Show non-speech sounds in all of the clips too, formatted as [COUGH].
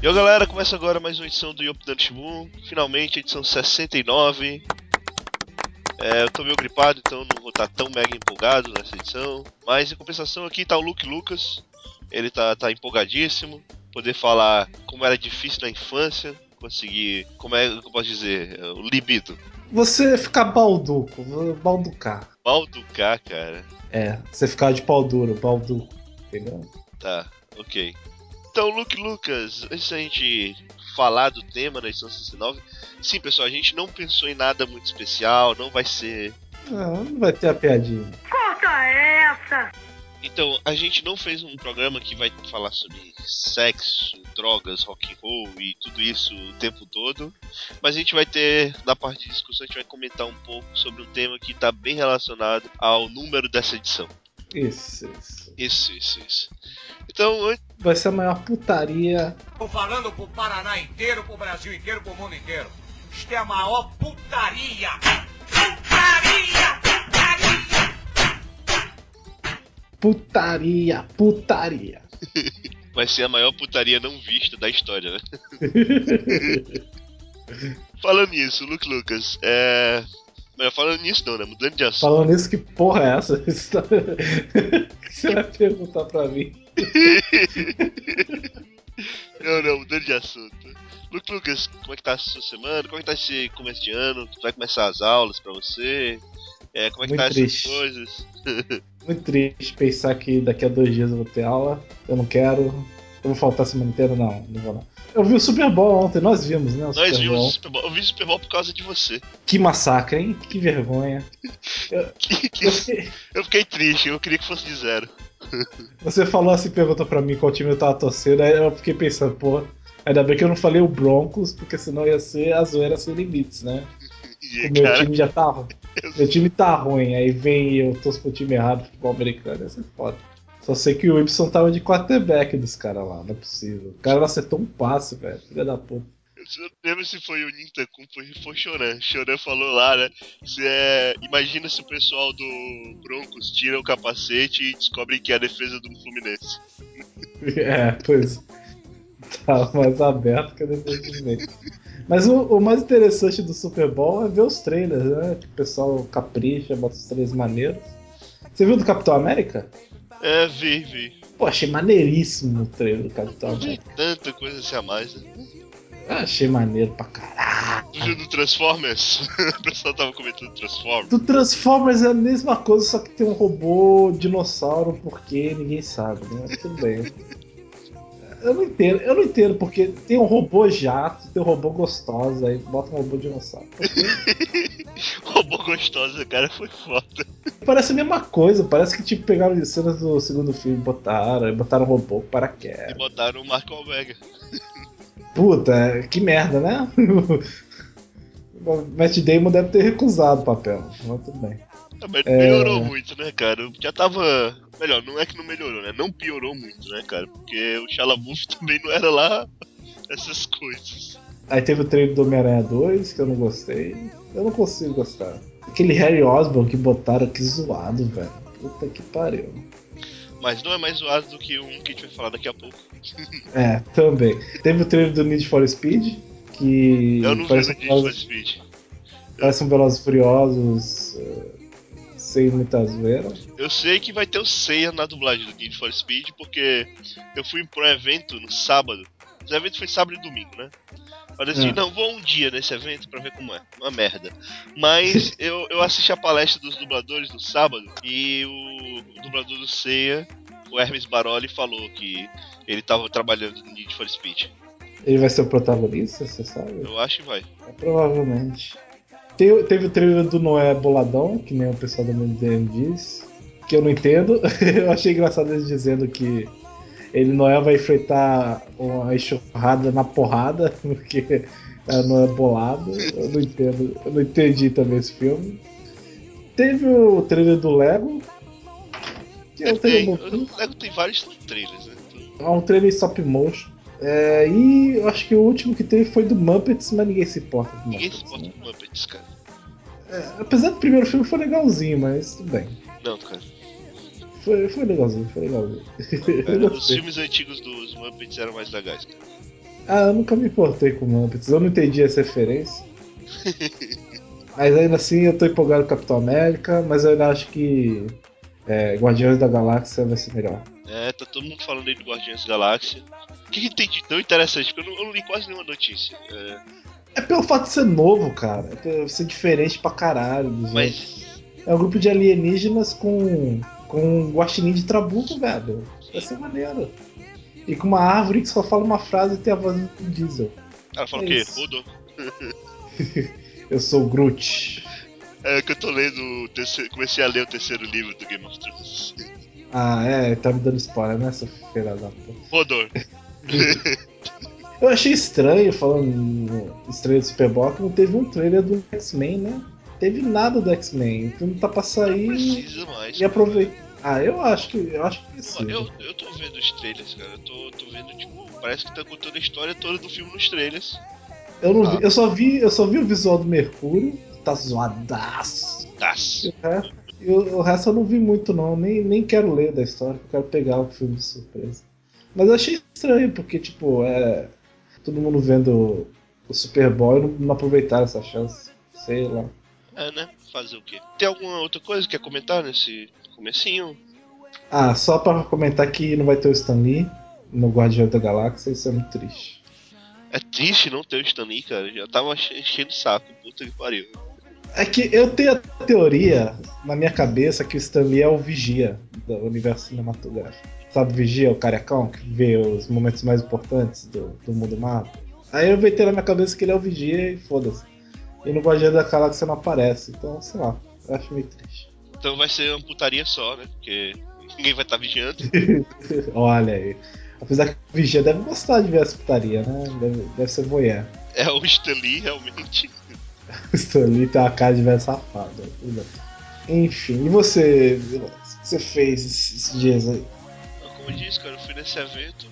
E ó galera, começa agora mais uma edição do Yop Boom. Finalmente, edição 69. É, eu tô meio gripado, então não vou estar tão mega empolgado nessa edição. Mas em compensação aqui tá o Luke Lucas. Ele tá, tá empolgadíssimo. Poder falar como era difícil na infância, conseguir. Como é que eu posso dizer? O libido. Você ficar balduco, balducar. Balducar, cara. É, você ficar de pau duro, balduco, entendeu? Tá, ok. Então, Luke Lucas, antes da gente falar do tema da edição 69, sim, pessoal, a gente não pensou em nada muito especial, não vai ser. Não, não vai ter a piadinha. Corta essa! Então, a gente não fez um programa que vai falar sobre sexo, drogas, rock and roll e tudo isso o tempo todo, mas a gente vai ter, na parte de discussão, a gente vai comentar um pouco sobre um tema que está bem relacionado ao número dessa edição. Isso, isso. Isso, isso, isso. Então, vai ser a maior putaria. Tô falando pro Paraná inteiro, pro Brasil inteiro, pro mundo inteiro. Isto é a maior putaria! Putaria! Putaria! Putaria! [LAUGHS] vai ser a maior putaria não vista da história, né? [LAUGHS] Falando nisso, Luke Lucas, é. Mas falando nisso não, né? Mudando de assunto. Falando nisso, que porra é essa? [LAUGHS] Você vai perguntar pra mim. [LAUGHS] não, não, mudando de assunto. Luke Lucas, como é que tá a sua semana? Como é que tá esse começo de ano? Vai começar as aulas pra você? É, como é que Muito tá triste. essas coisas? [LAUGHS] Muito triste pensar que daqui a dois dias eu vou ter aula. Eu não quero. Eu vou faltar a semana inteira? Não, não vou não. Eu vi o Super Bowl ontem, nós vimos, né? nós Super vimos o Super Bowl. Eu vi o Super Bowl por causa de você. Que massacre, hein? Que vergonha. Eu, [LAUGHS] Que- que- eu fiquei- eu fiquei triste, eu queria que fosse de zero. [LAUGHS] Você falou assim, perguntou pra mim qual time eu tava torcendo, aí eu fiquei pensando, pô, ainda bem que eu não falei o Broncos, porque senão ia ser a zoeira sem limites, né? [LAUGHS] O meu cara, time já tá ruim. eu- Meu time tá ruim, aí vem e eu torço pro time errado, futebol americano, ia ser foda. Só sei que o Y tava de quarterback dos caras lá, não é possível. O cara acertou um passe, velho, filha da puta. Eu não lembro se foi o Nintakun, foi, foi o Choran. Choran falou lá, né? Se é, imagina se o pessoal do Broncos tira o capacete e descobre que é a defesa do Fluminense. [LAUGHS] É, pois. Tá mais aberto que a defesa do meio. Mas o, o mais interessante do Super Bowl é ver os trailers, né? Que o pessoal capricha, bota os trailers maneiros. Você viu do Capitão América? É, vi, vi. Pô, achei maneiríssimo o trailer do Capitão América. tanta coisa assim a mais, né? Eu achei maneiro pra caralho. Viu do Transformers? [LAUGHS] o pessoal tava comentando Transformers. Do Transformers é a mesma coisa, só que tem um robô dinossauro, porque ninguém sabe, né? Mas tudo bem. Eu não entendo, eu não entendo, porque tem um robô jato, tem um robô gostosa, aí bota um robô dinossauro. [LAUGHS] Robô gostosa, cara, foi foda. Parece a mesma coisa, parece que tipo pegaram cenas do segundo filme, botaram, botaram um robô para E quer. botaram o Marco Alvega. Puta, que merda, né? [LAUGHS] O Matt Damon deve ter recusado o papel, mas tudo bem. Mas É. melhorou muito, né, cara? Já tava. Melhor, não é que não melhorou, né? Não piorou muito, né, cara? Porque o Shalabuff [LAUGHS] também não era lá essas coisas. Aí teve o trailer do Homem-Aranha 2, que eu não gostei. Eu não consigo gostar. Aquele Harry Osborn que botaram, que zoado, velho. Puta que pariu. Mas não é mais zoado do que um que a gente vai falar daqui a pouco. [LAUGHS] É, também. Teve o trailer do Need for Speed, que Eu não vi um Need for Speed. parece um Velozes Furiosos eh, sem muita zoeira. Eu sei que vai ter o Seiya na dublagem do Need for Speed, porque eu fui pra um evento no sábado. O evento foi sábado e domingo, né? Falei assim, É. não, vou um dia nesse evento pra ver como é. Uma merda. Mas [LAUGHS] eu, eu assisti a palestra dos dubladores no sábado e o, o dublador do Seiya, o Hermes Baroli, falou que ele tava trabalhando no Need for Speed. Ele vai ser o protagonista, você sabe? Eu acho que vai. É, provavelmente. Te- teve o trailer do Noé Boladão, que nem o pessoal do MDM diz, que eu não entendo. [LAUGHS] eu achei engraçado eles dizendo que ele Noé vai enfrentar uma enxurrada na porrada, [LAUGHS] porque é Noé bolado. Eu não entendo. Eu não entendi também esse filme. Teve o trailer do Lego. Que é um trailer Tem, o Lego tem vários trailers, né? É um trailer stop motion. É, e eu acho que o último que teve foi do Muppets, mas ninguém se importa com Ninguém se Muppets. importa né? com Muppets, cara. É, apesar do primeiro filme foi legalzinho, mas tudo bem. Não, cara. Foi, foi legalzinho, foi legalzinho. Cara, [LAUGHS] os gostei. filmes antigos dos Muppets eram mais legais, cara. Ah, eu nunca me importei com Muppets, eu não entendi essa referência. [LAUGHS] mas ainda assim eu tô empolgado com Capitão América, mas eu ainda acho que é, Guardiões da Galáxia vai ser melhor. É, tá todo mundo falando aí do Guardiões da Galáxia. O que, que tem de tão interessante? Porque eu não, eu não li quase nenhuma notícia. É, É pelo fato de ser novo, cara. É ser diferente pra caralho. dos outros. mas. É um grupo de alienígenas com. com um guaxinim de trabuco, velho. Vai ser maneiro. E com uma árvore que só fala uma frase e tem a voz do Diesel. Ela fala É o quê? Rodou. [LAUGHS] Eu sou o Groot. É que eu tô lendo o terceiro. Comecei a ler o terceiro livro do Game of Thrones. Ah, é, tá me dando spoiler, né, seu filho da puta? Rodou. [LAUGHS] [LAUGHS] Eu achei estranho, falando estreia do Super Bowl, que não teve um trailer do X-Men, né? Teve nada do X-Men. O filme tá pra Não sair precisa mais. e aproveitar. Ah, eu acho que. Eu acho que precisa. Eu, eu tô vendo os trailers, cara. Eu tô, tô vendo, tipo, parece que tá contando a história toda do filme nos trailers. Eu, não Ah. vi, eu, só vi, eu só vi o visual do Mercúrio, que tá zoadaço. Das. E o resto, e o, o resto eu não vi muito, não. Nem, nem quero ler da história, eu quero pegar o filme de surpresa. Mas eu achei estranho, porque, tipo, é. Todo mundo vendo o Super Bowl e não, não aproveitaram essa chance. Sei lá. É, né? Fazer o quê? Tem alguma outra coisa que quer comentar nesse comecinho? Ah, só pra comentar que não vai ter o Stan Lee no Guardião da Galáxia, isso é muito triste. É triste não ter o Stan Lee, cara. Já tava enche- enchendo o saco. Puta que pariu. É que eu tenho a teoria na minha cabeça que o Stan Lee é o vigia do universo cinematográfico. Sabe, vigia, o carecão, que vê os momentos mais importantes do, do mundo Marvel? Aí eu inventei na minha cabeça que ele é o vigia e foda-se. E no Guardião da Galáxia não aparece, então sei lá, eu acho meio triste. Então vai ser uma putaria só, né? Porque ninguém vai estar vigiando. [LAUGHS] Olha aí. Apesar que o vigia deve gostar de ver essa putaria, né? Deve, deve ser voyeur. É o Stan Lee, realmente. [LAUGHS] O Stan Lee tem uma cara de velho safado. Enfim, e você? O que você fez esses dias aí? Como eu disse, cara, eu fui nesse evento.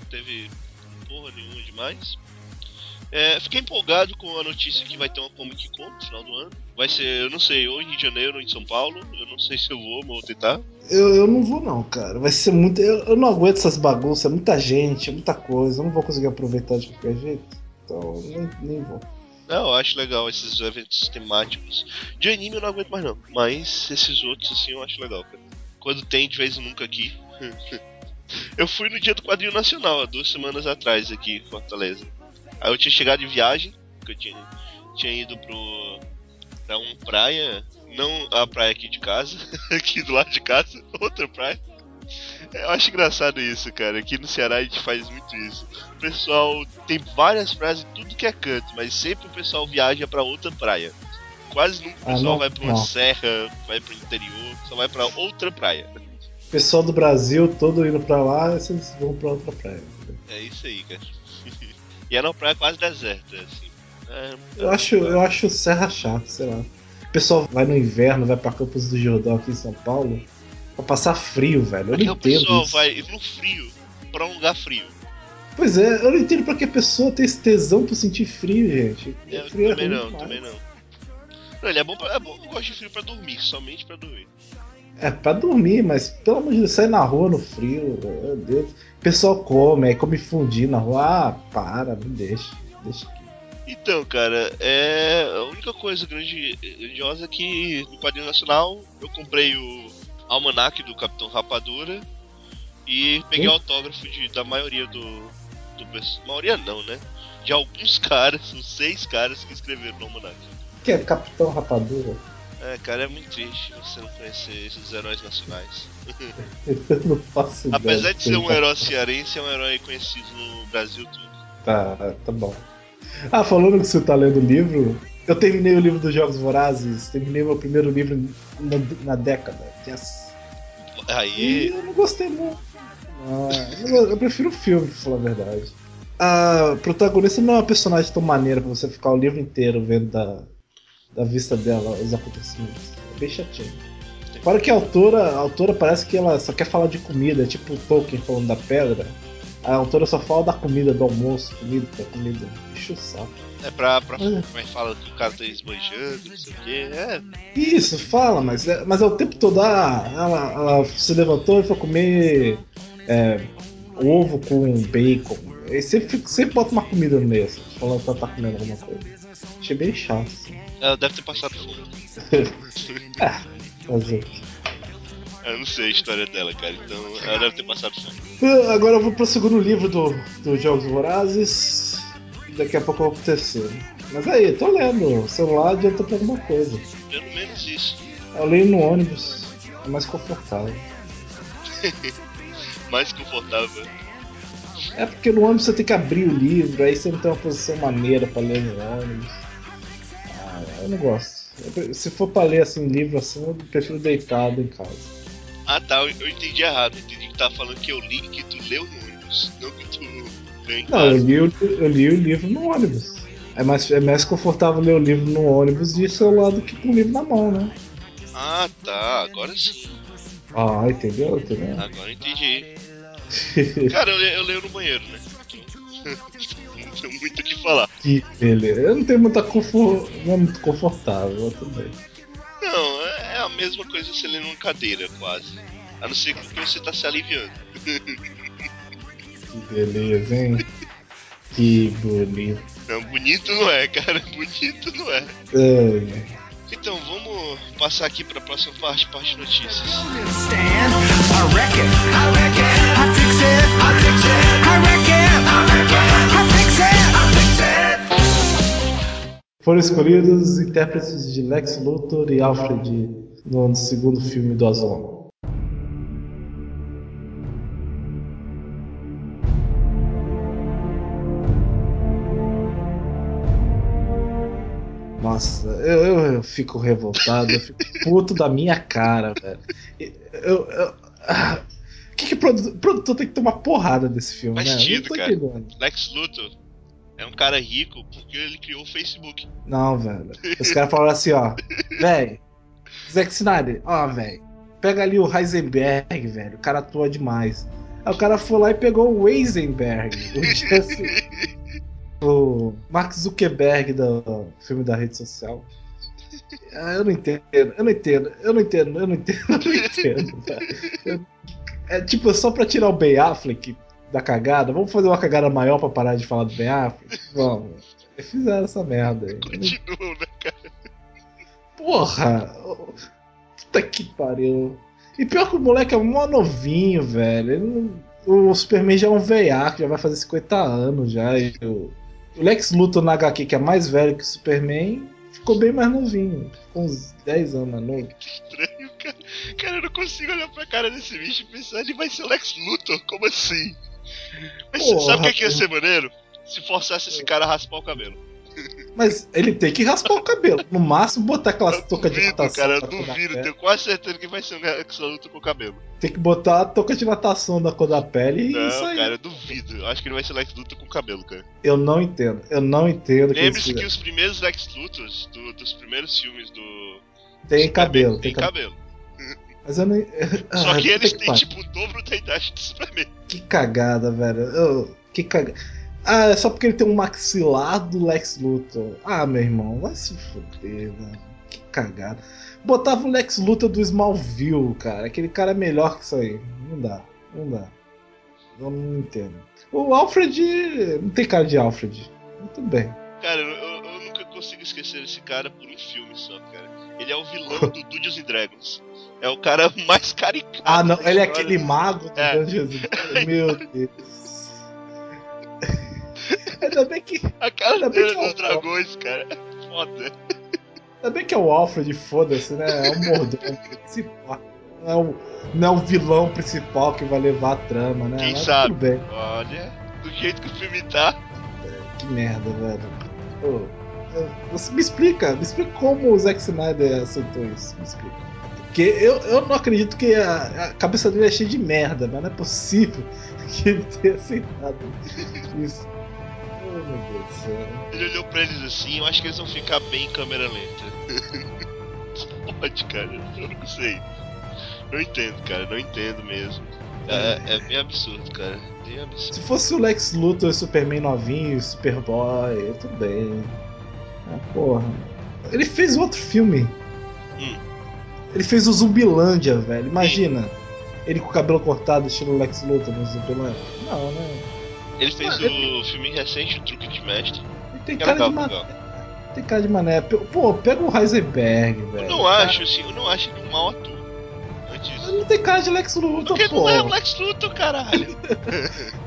Não teve porra nenhuma demais. É, fiquei empolgado com a notícia que vai ter uma Comic Con no final do ano. Vai ser, eu não sei, ou em Rio de Janeiro ou em São Paulo. Eu não sei se eu vou, mas vou tentar. Eu, eu não vou não, cara. Vai ser muito. Eu, eu não aguento essas bagunças, é muita gente, é muita coisa. Eu não vou conseguir aproveitar de qualquer jeito. Então nem, nem vou. Não, eu acho legal esses eventos temáticos. De anime eu não aguento mais não. Mas esses outros assim eu acho legal, cara. Quando tem de vez em nunca aqui. [LAUGHS] eu fui no dia do quadrinho nacional, há duas semanas atrás aqui em Fortaleza. Aí eu tinha chegado de viagem, que eu tinha, tinha ido pro. pra uma praia. Não a praia aqui de casa, [LAUGHS] aqui do lado de casa, [LAUGHS] outra praia. Eu acho engraçado isso, cara. Aqui no Ceará a gente faz muito isso. O pessoal tem várias praias em tudo que é canto, mas sempre o pessoal viaja pra outra praia. Quase nunca o Ah, pessoal não, vai pra uma serra, vai pro interior, só vai pra outra praia. O pessoal do Brasil todo indo pra lá, vocês vão pra outra praia. É isso aí, cara. [LAUGHS] e era uma praia quase deserta, assim. É, Eu acho, eu acho Serra chato, sei lá. O pessoal vai no inverno, vai pra Campos do Jordão aqui em São Paulo, pra passar frio, velho. Eu Aqui não o entendo pessoal isso. vai no frio, pra um lugar frio. Pois é, eu não entendo pra que a pessoa tem esse tesão por sentir frio, gente. Eu frio também é não, demais. também não. Não, ele é bom pra, é bom, eu gosto de frio pra dormir, somente pra dormir. É pra dormir, mas pelo amor de Deus, sai na rua no frio, meu Deus. O pessoal come, aí come fundir na rua. Ah, para, me deixa. Deixa aqui. Então, cara, é a única coisa grande, grandiosa é que no quadrinho nacional eu comprei o almanac do Capitão Rapadura e peguei Hum? autógrafo de, da maioria do, do maioria não, né? De alguns [LAUGHS] caras, uns seis caras que escreveram no almanac. Que é Capitão Rapadura? É, cara, é muito triste você não conhecer esses heróis nacionais. Eu [LAUGHS] não faço ideia. Apesar de ser um Tá- herói cearense, é um herói conhecido no Brasil todo. Tá, tá bom. Ah, falando que você tá lendo o livro, eu terminei o livro dos Jogos Vorazes, terminei meu primeiro livro na, na década. Yes. E Aí, eu não gostei muito. Ah, eu, eu prefiro o filme, pra falar a verdade. A protagonista não é uma personagem tão maneira pra você ficar o livro inteiro vendo da, da vista dela os acontecimentos. É bem chatinho. Fora que a autora, a autora parece que ela só quer falar de comida, é tipo o Tolkien falando da pedra. A autora só fala da comida, do almoço, comida, da comida. Enche o saco. é pra, pra Hum. como é fala que o cara tá esbanjando, não sei o quê. É, Isso, fala, mas é, mas é o tempo todo, ah, ela, ela se levantou e foi comer é, ovo com bacon. Ele sempre, sempre bota uma comida no meio, assim, falando que ela tá comendo alguma coisa. Achei bem chato, assim. Ela deve ter passado fome. Ah, [LAUGHS] quê? Eu não sei a história dela, cara. Então ela deve ter passado fome. Ah, Agora eu vou pro segundo livro do, do Jogos Vorazes. Daqui a pouco eu vou pro terceiro. Mas aí, tô lendo. O celular adianta pra alguma coisa. Pelo menos isso. Eu leio no ônibus. É mais confortável. [LAUGHS] Mais confortável. É porque no ônibus você tem que abrir o livro, aí você não tem uma posição maneira pra ler no ônibus. Eu não gosto. Eu Se for pra ler assim, livro assim, eu prefiro deitado em casa. Ah tá, eu, eu entendi errado. Eu entendi que tava falando que eu li que tu leu no ônibus. Não que tu leu em Não, eu casa. li, o- eu li o livro no ônibus. É mais, é mais confortável ler o livro no ônibus de celular do que com o livro na mão, né? Ah tá, agora sim. Ah, entendeu? entendeu? Agora eu entendi. Cara, eu, eu leio no banheiro, né? [LAUGHS] Tenho muito o que falar. que beleza. Eu não tenho muita conforto. Não é muito confortável, bem. Não, é é a mesma coisa você ler numa cadeira, quase. A não ser que você tá se aliviando. Que beleza, hein? Que bonito. Não, bonito não é, cara. Bonito não é. Ai. Então, vamos passar aqui pra próxima parte, parte de notícias. I reckon, I reckon, I fix it, I fix it, I reckon, Foram escolhidos os intérpretes de Lex Luthor e Alfred no segundo filme do Azul. Nossa, eu, eu- fico revoltado, eu fico puto da minha cara, velho. Eu, eu- ah, que que produtor tem que tomar porrada desse filme, né? Eu não tô cara. entendendo. Lex Luthor é um cara rico porque ele criou o Facebook. Não, velho. Os caras falaram assim, ó. Velho, Zack Snyder, ó, velho. Pega ali o Heisenberg, velho. O cara atua demais. Aí o cara foi lá e pegou o Weisenberg. [LAUGHS] O, Jesse, o Mark Zuckerberg do filme da rede social. Ah, Eu não entendo, eu não entendo, eu não entendo, eu não entendo, eu não entendo. [LAUGHS] Eu- É tipo, só pra tirar o Ben Affleck da cagada, vamos fazer uma cagada maior pra parar de falar do Affleck? Vamos. Eles Fizeram essa merda aí. Continuam, né, cara? Porra! Puta que pariu. E pior que o moleque é mó novinho, velho. Não- O Superman já é um veiaco, já vai fazer 50 anos já. E o... o Lex Luthor na HQ, que é mais velho que o Superman, ficou bem mais novinho. Ficou uns 10 anos mais novo. Estranho, cara. Cara, eu não consigo olhar pra cara desse bicho e pensar, ele vai ser o Lex Luthor, como assim? Mas Porra, sabe o que, que ia ser maneiro? Se forçasse esse cara a raspar o cabelo. Mas ele tem que raspar o cabelo. No máximo, botar aquelas Eu toucas de natação. cara, eu duvido. Tenho quase certeza que vai ser um Lex Luthor com cabelo. Tem que botar a touca de natação da cor da pele e Não, isso aí. cara, eu duvido. Eu acho que ele vai ser Lex Luthor com cabelo, cara. Eu não entendo. Eu não entendo que Lembre-se eles que os primeiros Lex Luthors do- dos primeiros filmes do. Tem cabelo. Tem Tem cabelo. cabelo. Mas eu não. Só Ah, que puta eles que têm tipo o dobro da idade do Superman. Que cagada, velho. Eu- que cagada. Ah, é só porque ele tem um maxilar do Lex Luthor. Ah, meu irmão, vai se fuder, velho. Que cagada. Botava o Lex Luthor do Smallville, cara. Aquele cara é melhor que isso aí. Não dá, não dá. Eu não entendo. O Alfred não tem cara de Alfred. Muito bem. Cara, eu, eu- eu nunca consigo esquecer esse cara por um filme só, cara. Ele é o vilão [LAUGHS] do Dungeons and Dragons. É o cara [LAUGHS] mais caricato. Ah, não, ele é aquele mago do É. Dragons. [LAUGHS] Meu Deus. Ainda bem que A cara Ainda bem dele que é dos o- dragões, cara. É [LAUGHS] foda. Ainda bem que é o Alfred, foda-se, né? É o mordomo principal. Não é o, não é o vilão principal que vai levar a trama, né? Quem Mas sabe? Tudo bem. Olha, do jeito que o filme tá. Que merda, velho. Ô, eu- você me explica, me explica como o Zack Snyder aceitou isso. Me explica. Porque eu, eu não acredito que a, a cabeça dele é cheia de merda, mas não é possível [LAUGHS] que ele tenha aceitado isso. Oh, meu Deus do céu. Ele olhou pra eles assim, eu acho que eles vão ficar bem em câmera lenta. [LAUGHS] Pode, cara, eu não sei. Não entendo, cara, não entendo mesmo. É, é bem absurdo, cara. Bem absurdo. Se fosse o Lex Luthor, Superman novinho, Superboy, tudo bem. Ah, porra. Ele fez outro filme. Hum. Ele fez o Zumbilândia, velho. Imagina. Ele com o cabelo cortado, estilo Lex Luthor no Zumbilândia. Não, né? Ele fez o filme recente, o Truque de Mestre. Ele tem É cara legal, de mané. legal. Tem cara de mané. Pô, pega o Heisenberg, velho. Eu não Cara, acho, assim, eu não acho ele um mau ator. Antes. Não tem cara de Lex Luthor, Porque pô. não é o Lex Luthor, caralho. [LAUGHS]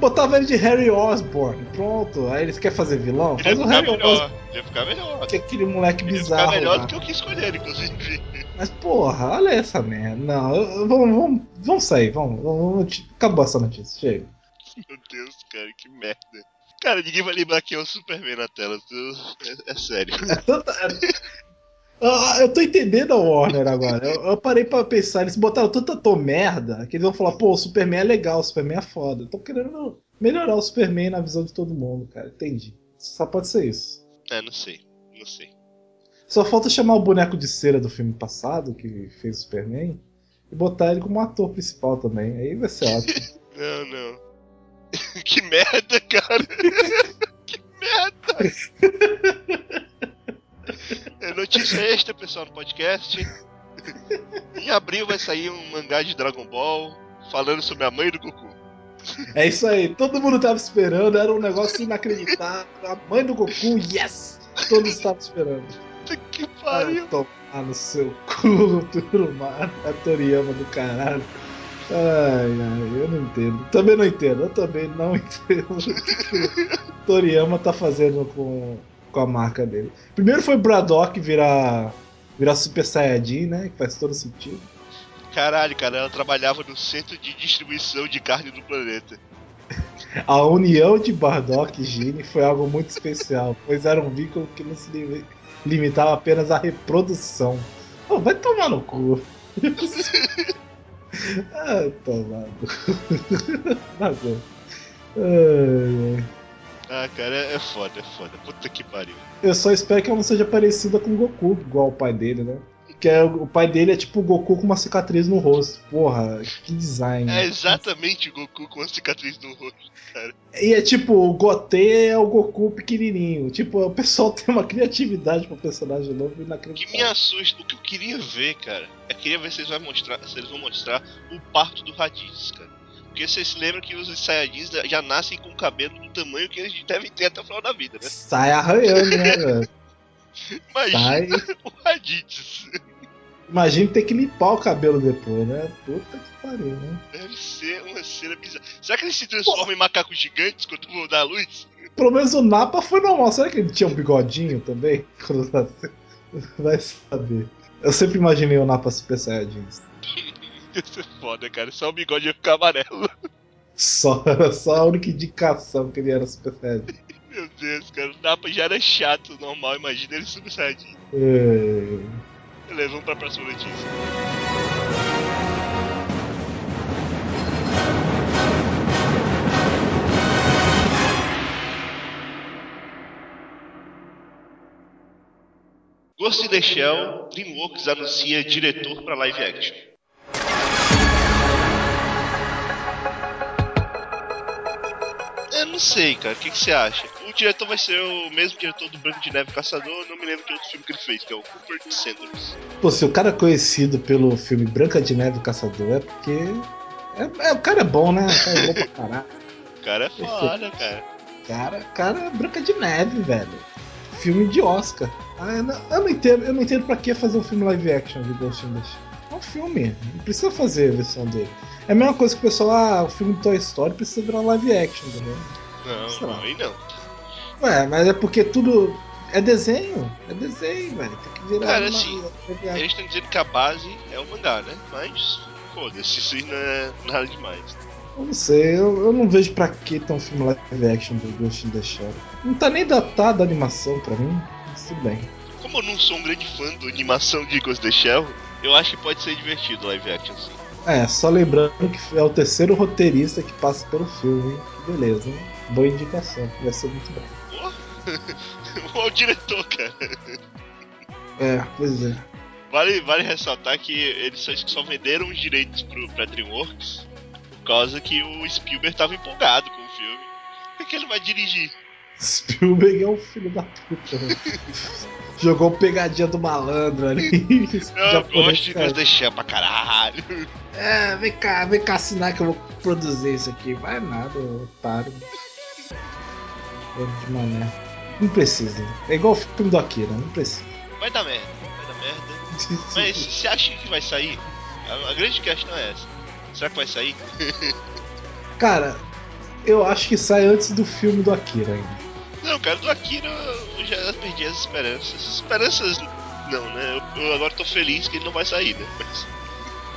Botava ele de Harry Osborn. Pronto. Aí eles querem fazer vilão? Faz o Harry Osborn. melhor. Ele ia ficar melhor. Que é aquele moleque Ele ia bizarro. ficar melhor lá. do que eu quis escolher, inclusive. Mas porra, olha essa merda. Não, eu- eu- vamos, vamos, vamos sair, vamos, vamos, Acabou essa notícia, chega. Meu Deus, cara, que merda. Cara, ninguém vai lembrar quem é o Superman na tela. É, é sério. É tanta. Ah, eu tô entendendo a Warner agora. Eu, eu parei pra pensar, eles botaram tanta tom merda que eles vão falar, pô, o Superman é legal, o Superman é foda. Tô querendo melhorar o Superman na visão de todo mundo, cara. Entendi. Só pode ser isso. É, não sei. Não sei. Só falta chamar o boneco de cera do filme passado, que fez o Superman, e botar ele como ator principal também. Aí vai ser ótimo. [LAUGHS] Não, não. [LAUGHS] que merda, cara. [LAUGHS] que merda. [LAUGHS] É notícia extra, pessoal, no podcast. Em abril vai sair um mangá de Dragon Ball falando sobre a mãe do Goku. É isso aí, todo mundo tava esperando, era um negócio inacreditável. A mãe do Goku, yes! Todos estavam esperando. Que Ah, pariu. tomar no seu cu, turma. A Toriyama do caralho. Ai, ai, eu não entendo. Também não entendo, eu também não [LAUGHS] entendo o que o Toriyama tá fazendo com, com a marca dele. Primeiro foi Braddock virar, virar Super Saiyajin, né? Que faz todo sentido. Caralho, cara, ela trabalhava no centro de distribuição de carne do planeta. A união de Bardock e Gene foi algo muito especial, pois era um vínculo que não se limi- limitava apenas à reprodução. Pô, vai tomar no cu. [LAUGHS] ah, cu. [LAUGHS] Tá. Ai, ai. Ah, cara, é foda, é foda. Puta que pariu. Eu só espero que ela não seja parecida com o Goku, igual o pai dele, né? Que é, o pai dele é tipo o Goku com uma cicatriz no rosto. Porra, que design. É exatamente o Goku com a cicatriz no rosto. E é tipo, o Gotê é o Goku pequenininho. Tipo, o pessoal [LAUGHS] tem uma criatividade pro personagem novo O que me assusta, o que eu queria ver, cara, é queria ver se eles, vão mostrar, se eles vão mostrar o parto do Raditz, cara. Porque vocês se lembram que os Saiyajins já nascem com o cabelo do tamanho que eles devem ter até o final da vida, né? Sai arranhando, né, [LAUGHS] velho? Imagina Sai. o Raditz. Imagina ter que limpar o cabelo depois, né? Puta que pariu, né? Deve ser uma cena bizarra. Será que eles se transformam em macacos gigantes quando vão dar luz? Pelo menos o Napa foi normal. Será que ele tinha um bigodinho também? [LAUGHS] Vai saber. Eu sempre imaginei o Napa Super Saiyajin. [LAUGHS] Ia ser foda, cara. Só o bigode ia ficar amarelo. Só, [LAUGHS] só a única indicação que ele era Super Saiyajin. Meu Deus, cara. O Napa já era chato, normal. Imagina ele super saiyajin. É... Beleza, vamos pra próxima notícia. Ghost in the Shell, DreamWorks anuncia diretor para live action. Sei, cara. O que, que você acha? O diretor vai ser o mesmo diretor do Branco de Neve Caçador. Não me lembro que outro filme que ele fez, que é o Cooper Sanders. Pô, se o cara é conhecido pelo filme Branca de Neve Caçador é porque. É, é- o cara é bom, né? O cara é bom pra caralho. [LAUGHS] O cara é foda, cara. Cara, cara é Branca de Neve, velho. Filme de Oscar. Ah, eu, não, eu não entendo, eu não entendo pra que fazer um filme live action de Ghost in the Shell. É um filme, não precisa fazer a versão dele. É a mesma coisa que o pessoal, ah, o filme do Toy Story precisa virar live action, entendeu? Não, não, aí não. Ué, mas é porque tudo. É desenho, é desenho, velho. Tem que virar Cara, uma- assim, action. Eles estão dizendo que a base é o mangá, né? Mas, foda-se, isso aí não é nada demais. Eu não sei, eu, eu não vejo pra que um filme live action do Ghost in the Shell. Não tá nem datado a animação pra mim, mas tudo bem. Como eu não sou um grande fã da animação de Ghost in the Shell, eu acho que pode ser divertido live action, sim. É, só lembrando que é o terceiro roteirista que passa pelo filme, hein? Que beleza, hein? Boa indicação, vai ser muito bom. Olha [LAUGHS] o diretor, cara. É, pois é. Vale, vale ressaltar que eles só, só venderam os direitos pro, pra DreamWorks por causa que o Spielberg tava empolgado com o filme. Por que ele vai dirigir? Spielberg é um filho da puta. né? [LAUGHS] Jogou pegadinha do malandro ali. Eu Japonês, gosto de the Shell pra caralho. caralho. É, vem cá, vem cá assinar que eu vou produzir isso aqui. Vai nada, otário. Bando de mané. Não precisa. É igual o filme do Akira, não precisa. Vai dar merda, vai dar merda. [LAUGHS] Mas você acha que vai sair? A, a grande questão é essa. Será que vai sair? [LAUGHS] Cara, eu acho que sai antes do filme do Akira ainda. Não, cara, do Akira eu já perdi as esperanças. Esperanças não, né? Eu, eu agora tô feliz que ele não vai sair, né? Mas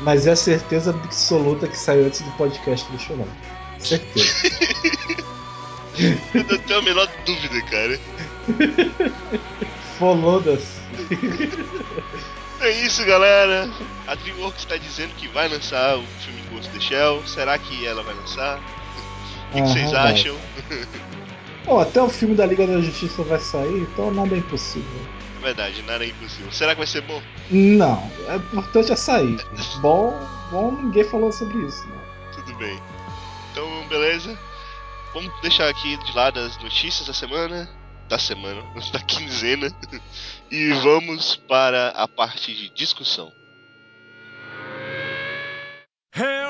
Mas é a certeza absoluta que sai antes do podcast do Chorão. [LAUGHS] Certeza. Eu não tenho a menor dúvida, cara. Folodas. É isso, galera. A DreamWorks está dizendo que vai lançar o filme Ghost in the Shell. Será que ela vai lançar? O que, que Aham, vocês vai. acham? Bom, até o filme da Liga da Justiça vai sair, então nada é impossível. É verdade, nada é impossível. Será que vai ser bom? Não, é importante é sair. Bom, bom ninguém falou sobre isso, né? Tudo bem. Então, beleza. Vamos deixar aqui de lado as notícias da semana. Da semana, [LAUGHS] da quinzena. E vamos para a parte de discussão. Então,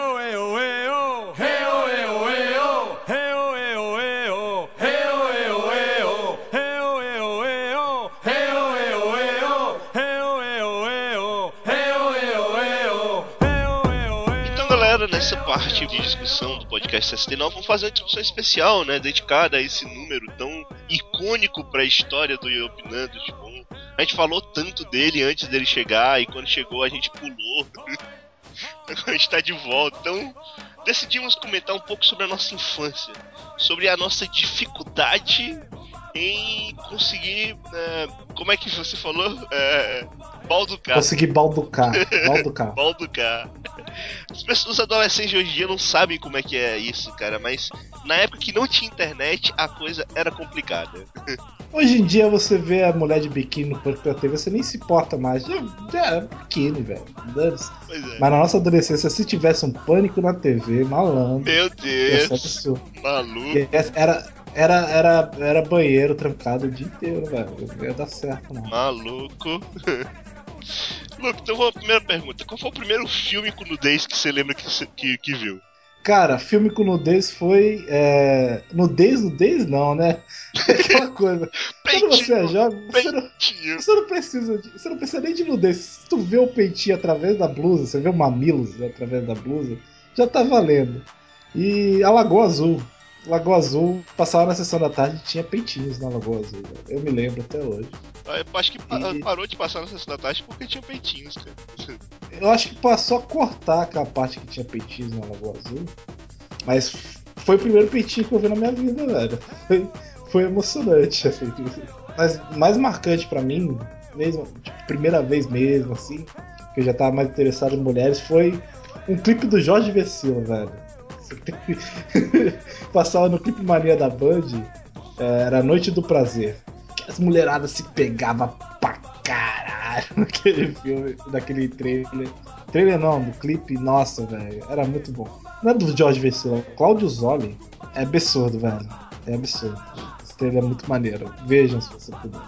galera, nessa parte de discussão do podcast 69, vamos fazer uma discussão especial, né? Dedicada a esse número tão icônico para a história do Yopinando. Tipo, a gente falou tanto dele antes dele chegar, e quando chegou a gente pulou. [LAUGHS] A gente tá de volta. Então, decidimos comentar um pouco sobre a nossa infância, sobre a nossa dificuldade em conseguir. é, como é que você falou? É, balducar. Consegui balducar. Balducar. [LAUGHS] Balducar. As pessoas, adolescentes de hoje em dia não sabem como é que é isso, cara, mas na época que não tinha internet, a coisa era complicada. [LAUGHS] Hoje em dia você vê a mulher de biquíni no pânico da TV, você nem se importa mais. Já, já é biquíni, velho. É. Mas na nossa adolescência, se tivesse um pânico na TV, malandro. Meu Deus, maluco. Era, era, era, era banheiro trancado o dia inteiro, velho. Não ia dar certo, não. Maluco. [LAUGHS] Luke, então vou a primeira pergunta. Qual foi o primeiro filme com nudez que você lembra que, você- que, que viu? Cara, filme com nudez foi. É... Nudez, nudez não, né? [LAUGHS] Aquela coisa. Quando você é jovem, você não, Peitinho. você não precisa de, Você não precisa nem de nudez. Se tu vê o peitinho através da blusa, você vê o mamilos através da blusa, já tá valendo. E a Lagoa Azul. Lagoa Azul, passava na sessão da tarde e tinha peitinhos na Lagoa Azul. Eu me lembro até hoje. Ah, Eu acho que E- parou de passar na sessão da tarde porque tinha peitinhos, cara. [LAUGHS] Eu acho que passou a cortar aquela parte que tinha peitinhos na Lagoa Azul. Mas foi o primeiro peitinho que eu vi na minha vida, velho. Foi, foi emocionante, [LAUGHS] assim. Mas mais marcante pra mim, mesmo, tipo, primeira vez mesmo, assim, que eu já tava mais interessado em mulheres, foi um clipe do Jorge Vecila, velho. [LAUGHS] Passava no clipe Mania da Band, é, era a Noite do Prazer. As mulheradas se pegavam pra caralho [LAUGHS] naquele filme, naquele trailer. Trailer não, no clipe, nossa, velho, era muito bom. Não é do Jorge Vecila, é o Cláudio Zoli. É absurdo, velho. É absurdo. Esse trailer é muito maneiro. Vejam se você puder.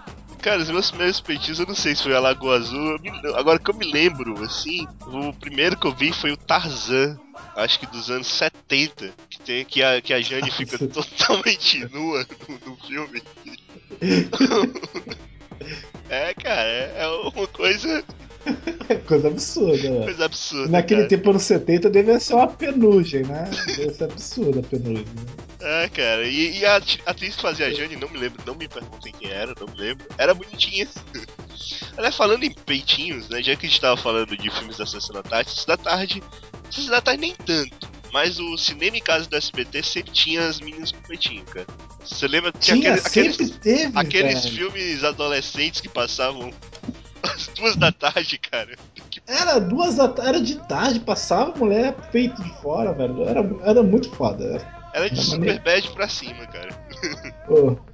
Cara, os meus primeiros peitinhos, eu não sei se foi a Lagoa Azul. me- agora que eu me lembro, assim, o primeiro que eu vi foi o Tarzan. Acho que dos anos 70. Que, tem, que, a, que a Jane [LAUGHS] fica totalmente nua no, no filme. [LAUGHS] é, cara, é, é uma coisa, coisa absurda, velho. coisa absurda. Naquele cara. tempo, anos 70, devia ser uma penugem, né? Devia ser absurda a penugem. né? É, cara, e, e a atriz que fazia a Jane, não me lembro, não me perguntem quem era, não me lembro. Era bonitinha. Aliás, falando em peitinhos, né? Já que a gente tava falando de filmes da Sessão da Tarde, da Tarde, Da Tarde nem tanto. Mas o cinema em casa do SBT sempre tinha as meninas com peitinho, cara. Você lembra? Tinha, aquele- sempre aqueles, teve, aqueles filmes adolescentes que passavam às duas da tarde, cara. Que Era duas da ta- era de tarde, passava mulher peito de fora, velho. Era, era muito foda. Era de Era super maneiro. bad pra cima, cara. [LAUGHS]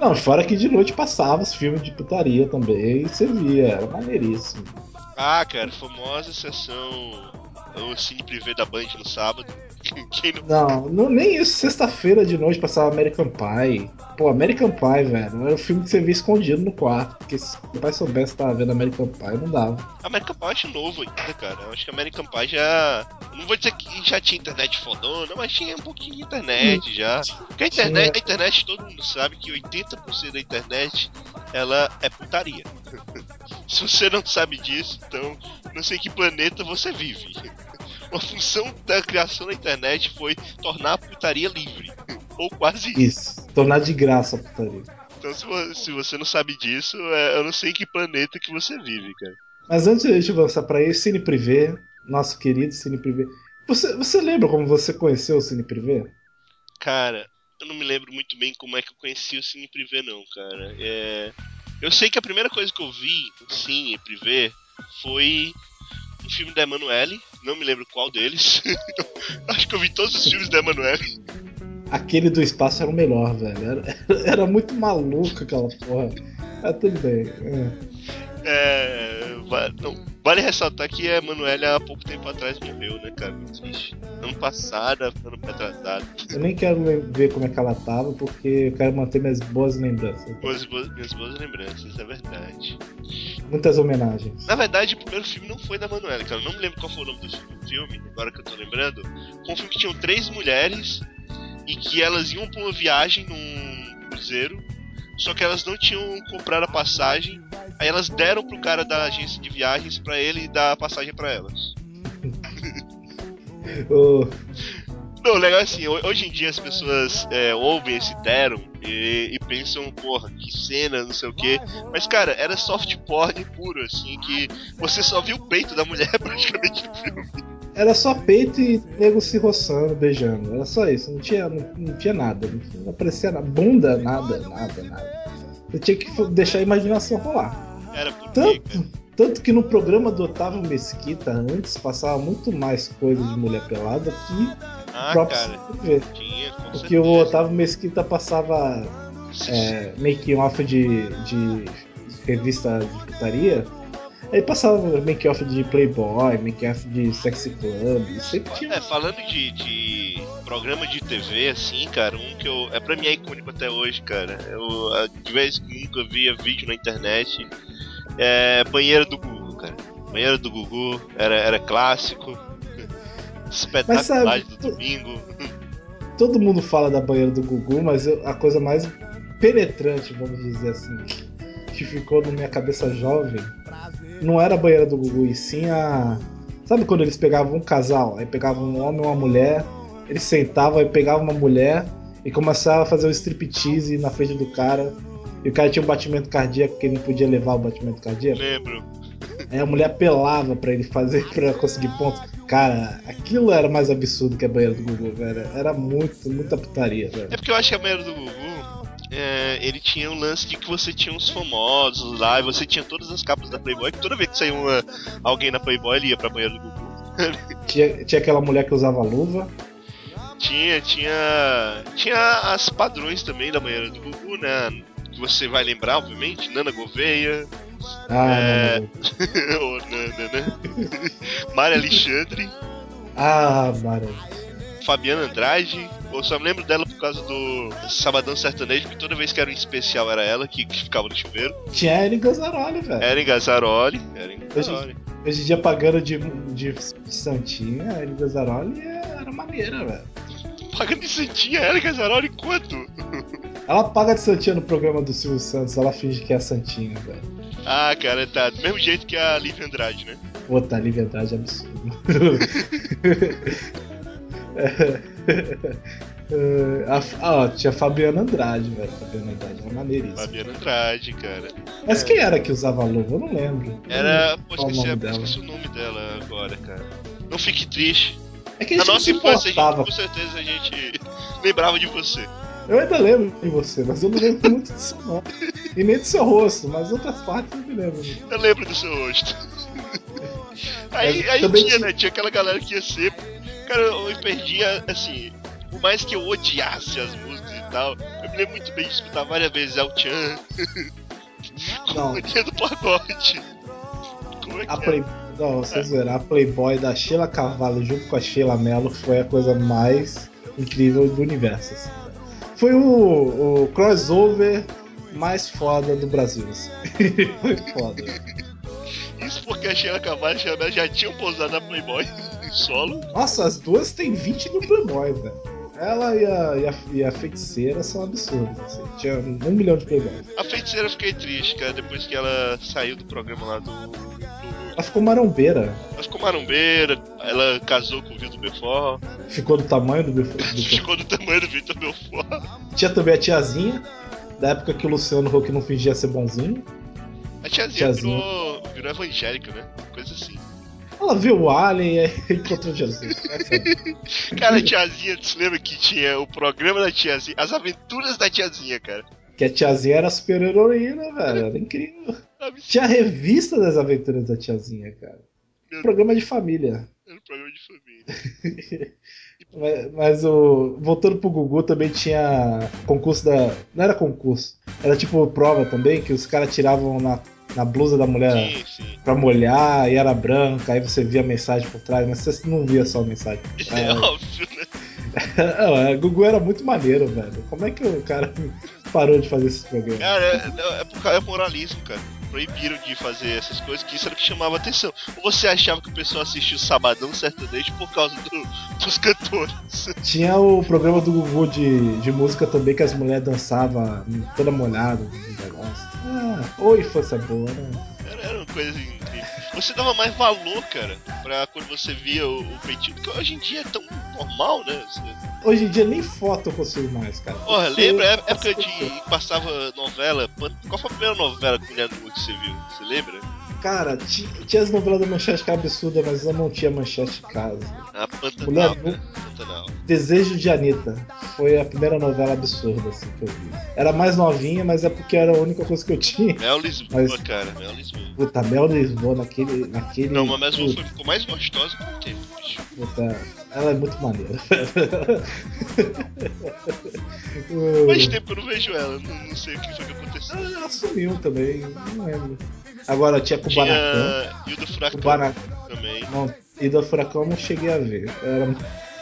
Não, fora que de noite passava os filmes de putaria também, e você via, era maneiríssimo. Ah, cara, famosa sessão o Cine Privé da Band no sábado. [LAUGHS] Não... Não, não nem isso. Sexta-feira de noite passava American Pie. Pô, American Pie, velho. Era o filme que você via escondido no quarto. Porque se o pai soubesse que tava vendo American Pie, não dava. American Pie eu acho novo ainda, cara. Eu acho que American Pie já. Não vou dizer que já tinha internet fodona, mas tinha um pouquinho de internet já. Porque a internet, a internet, todo mundo sabe que 80% da internet ela é putaria. [LAUGHS] Se você não sabe disso, então não sei que planeta você vive. [LAUGHS] Uma função da criação da internet foi tornar a putaria livre. [LAUGHS] Ou quase isso. Isso. Tornar de graça a putaria. Então se vo- se você não sabe disso, é, eu não sei que planeta que você vive, cara. Mas antes de a gente avançar pra aí, Cine Privé, nosso querido Cine Privé. Você, você lembra como você conheceu o Cine Privé? Cara, eu não me lembro muito bem como é que eu conheci o Cine Privé, não, cara. É... Eu sei que a primeira coisa que eu vi Cine Privé foi um filme da Emanuele, não me lembro qual deles. [LAUGHS] Acho que eu vi todos os filmes da Emanuele. Aquele do espaço era o melhor, velho. Era, [LAUGHS] era muito maluco aquela porra. Ah, tudo bem. É. É... não, Vale ressaltar que a Emanuele há pouco tempo atrás morreu, né, cara? Muito triste. Ano passado, ano retrasado. Eu nem quero ver como é que ela tava, porque eu quero manter minhas boas lembranças. Boas, boas, minhas boas lembranças, é verdade. Muitas homenagens. Na verdade, o primeiro filme não foi da Manuela, cara. Eu não me lembro qual foi o nome do fi- do filme, agora que eu tô lembrando. Foi um filme que tinham três mulheres e que elas iam pra uma viagem num cruzeiro, só que elas não tinham comprado a passagem. Aí elas deram pro cara da agência de viagens pra ele dar a passagem pra elas. [LAUGHS] Ô, Não, o legal é assim, ho- hoje em dia as pessoas é, ouvem esse deram e, e pensam, porra, que cena, não sei o que. Mas, cara, era soft porn puro, assim, que você só viu o peito da mulher [LAUGHS] praticamente no filme. Era só peito e nego se roçando, beijando. Era só isso. Não tinha, não, não tinha nada. Não aparecia nada. Bunda, nada, nada, nada. Você tinha que deixar a imaginação rolar. Era por Tanto, tanto que no programa do Otávio Mesquita, antes, passava muito mais coisa de mulher pelada que o Ah, próprio cara, TV. tinha, com Porque certeza. o Otávio Mesquita passava é, making off de, de revista de putaria. Aí passava make off de Playboy, make off de Sexy Club, sempre tinha. É, falando de, de programa de TV, assim, cara, um que eu. É pra mim é icônico até hoje, cara. Eu, a- de vez que nunca via vídeo na internet. É Banheiro do Gugu, cara. Banheiro do Gugu era, era clássico. [LAUGHS] Espetacular do domingo. Todo mundo fala da banheira do Gugu, mas eu- a coisa mais penetrante, vamos dizer assim, que ficou na minha cabeça jovem, não era a banheira do Gugu, e sim a. Sabe quando eles pegavam um casal, aí pegavam um homem e uma mulher, eles sentavam, aí pegavam uma mulher e começavam a fazer o striptease na frente do cara. E o cara tinha um batimento cardíaco que ele não podia levar o batimento cardíaco. Lembro. Aí a mulher pelava pra ele fazer, pra conseguir pontos. Cara, aquilo era mais absurdo que a banheira do Gugu, velho. Era muito, muita putaria, velho. É porque eu acho que a Banheiro do Gugu. É, ele tinha um lance de que você tinha uns famosos lá, e você tinha todas as capas da Playboy, que toda vez que saía uma, alguém na Playboy, ele ia pra banheiro do Gugu. [LAUGHS] Tinha, tinha aquela mulher que usava luva. Tinha, tinha. Tinha as padrões também da banheira do Gugu, né? Que você vai lembrar, obviamente, Nana Gouveia, Ah, É. [LAUGHS] ou Nana, né? Mária Alexandre, Ah, maravilha. Fabiana Andrade. Eu só me lembro dela por causa do Sabadão Sertanejo, que toda vez que era um especial era ela que, que ficava no chuveiro. Tinha a Ellen Gazzaroli, velho. Era em Gazzaroli. Gazzaroli. Hoje em dia, pagando de, de Santinha, a Ellen Gazzaroli era maneira, velho. Pagando de Santinha, era em Gazzaroli quanto? Ela paga de Santinha no programa do Silvio Santos, ela finge que é a Santinha, velho. Ah, cara, tá. Do mesmo jeito que a Lívia Andrade, né? Pô, tá ali verdade absurdo. É, a, [LAUGHS] [LAUGHS] [LAUGHS] [LAUGHS] ah, ó, tinha a Fabiana Andrade, velho. Fabiana Andrade era maneiríssima. Fabiana Andrade, cara. Mas quem era que usava luva? Eu não lembro. Era. Pô, qual o esqueci, esqueci o nome dela agora, cara. Não fique triste. É que a Na gente nossa infância, a gente, com certeza, a gente [LAUGHS] lembrava de você. Eu ainda lembro de você, mas eu não lembro muito do seu nome. E nem do seu rosto, mas outras partes eu me lembro. Eu lembro do seu rosto. [LAUGHS] Aí, aí tinha, tinha- né? Tinha aquela galera que ia ser. Cara, eu me perdia, assim. Por mais que eu odiasse as músicas e tal, eu me lembro muito bem de escutar várias vezes El Chan, [LAUGHS] Companhia do Pagode. Como é que a é? Play- Não, vocês verão, a Playboy da Sheila Carvalho junto com a Sheila Mello foi a coisa mais incrível do universo. assim. Foi o, o crossover mais foda do Brasil. assim. [LAUGHS] foi foda. Isso porque a Sheila Carvalho Mello já tinham pousado na Playboy solo. Nossa, as duas têm 20 no Playboy, velho. Ela e a, e, a, e a feiticeira são absurdas. Assim. Tinha um milhão de Playboys. A feiticeira eu fiquei triste, cara, depois que ela saiu do programa lá do. do... Ela ficou marombeira. Ela ficou marombeira, ela casou com o Vitor Belfort, Ficou do tamanho do, do [LAUGHS] ficou do tamanho do Vitor Belfort. Tinha também a tiazinha, da época que o Luciano Huck não fingia ser bonzinho. A tiazinha, Tiazinha. Virou, virou evangélica, né? Coisa assim. Ela viu o Alien e aí encontrou Jesus. É. Cara, a tiazinha, tu se lembra que tinha o programa da tiazinha, as aventuras da tiazinha, cara. Que a tiazinha era super heroína, velho. Era incrível. Tinha a revista das aventuras da tiazinha, cara. Meu Programa de família. Era um programa de família. [LAUGHS] Mas, mas o. Voltando pro Gugu também tinha concurso da. Não era concurso. Era tipo prova também, que os caras tiravam na, na blusa da mulher Sim, sim. pra molhar e era branca, aí você via a mensagem por trás, mas você não via só a mensagem por É trás. óbvio, né? [LAUGHS] É, Gugu era muito maneiro, velho. Como é que o cara [LAUGHS] parou de fazer esses programas? Cara, é, não, é por causa é moralismo, cara. Proibiram de fazer essas coisas, que isso era o que chamava atenção. Ou você achava que o pessoal assistia o Sabadão Sertanejo por causa do- dos cantores? [LAUGHS] Tinha o programa do Gugu de, de música também, que as mulheres dançavam toda molhada negócio. Ah, oi, força boa, né? Era, era uma coisa incrível. Você dava mais valor, cara, pra quando você via o, o peitinho, porque hoje em dia é tão normal, né? Hoje em dia nem foto eu consigo mais, cara. Porra, Porque- lembra a época de que passava novela? Qual foi a primeira novela com mulher nua que você viu? Você lembra? Cara, tinha, tinha as novelas da Manchete que era absurda, mas eu não tinha Manchete em casa. A Pantanal, Mulher cara. Pantanal. Desejo de Anitta foi a primeira novela absurda assim, que eu vi. Era mais novinha, mas é porque era a única coisa que eu tinha. Mel Lisboa, Mas- cara. Mel Lisboa. Puta, Mel Lisboa naquele. naquele Não, mas Mel Lisboa ficou mais gostosa com o tempo, bicho. puta, ela é muito maneira. Faz [LAUGHS] tempo que eu não vejo ela, não, não sei o que foi que aconteceu. Ela sumiu também, não lembro. Agora tinha. Tinha e o do Furacão Kubanacan. também. Não, e da Furacão eu não cheguei a ver. Era,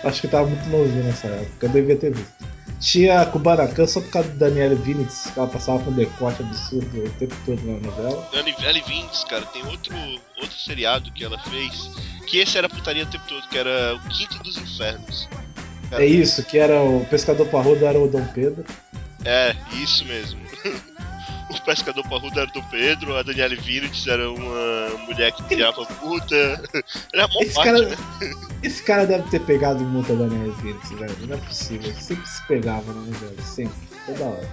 acho que tava muito novinho nessa época, eu devia ter visto. Tinha Kubanacan só por causa do Daniela Vinitz, que ela passava com decote absurdo o tempo todo na novela. Dani Velly Vindes, cara, tem outro, outro seriado que ela fez, que esse era putaria o tempo todo, que era o Quinto dos Infernos. Cara, É isso, que era o pescador parrudo era o Dom Pedro. É, isso mesmo. [LAUGHS] o pescador parrudo era do Pedro, a Daniela Vinitz era uma mulher que criava puta. Era mó Esse parte, cara, né? esse cara deve ter pegado muito a Daniela Vinitz, velho. Não é possível. Sempre se pegava na novela, sempre. Toda hora.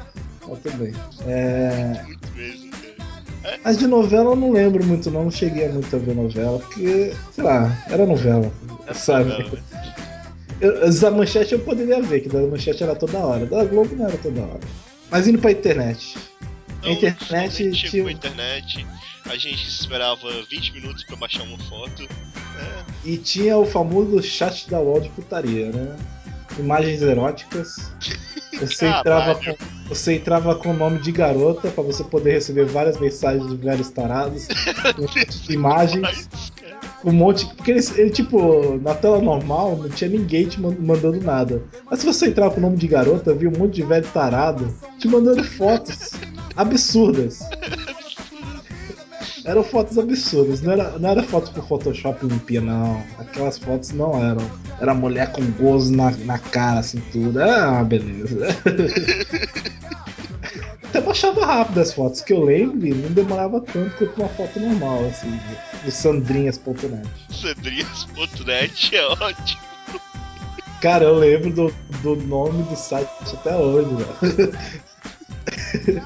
Mas tudo bem. É... Muito mesmo, cara. Mas de novela eu não lembro muito, não. Não cheguei a muito a ver novela, porque, sei lá, era novela. sabe? novela. Eu, os da manchete eu poderia ver, que da manchete era toda hora. Da Globo não era toda hora. Mas indo pra internet. A Então, internet finalmente chegou a internet, a gente esperava 20 minutos pra baixar uma foto. É, E tinha o famoso chat da UOL de putaria, né? Imagens eróticas. [LAUGHS] Você entrava, com, você entrava com o nome de garota pra você poder receber várias mensagens de velhos tarados. [LAUGHS] imagens. um monte. Porque ele, ele, tipo, na tela normal não tinha ninguém te man- mandando nada. Mas se você entrar com o nome de garota, viu um monte de velho tarado te mandando fotos [LAUGHS] absurdas. [LAUGHS] Eram fotos absurdas, não era, não era foto com Photoshop limpia, não. Aquelas fotos não eram. Era mulher com gozo na, na cara, assim, tudo. Uma beleza. [LAUGHS] Até baixava rápido as fotos, que eu lembro, e não demorava tanto quanto uma foto normal, assim, do sandrinhas.net. Sandrinhas.net é ótimo. Cara, eu lembro do, do nome do site até hoje, velho.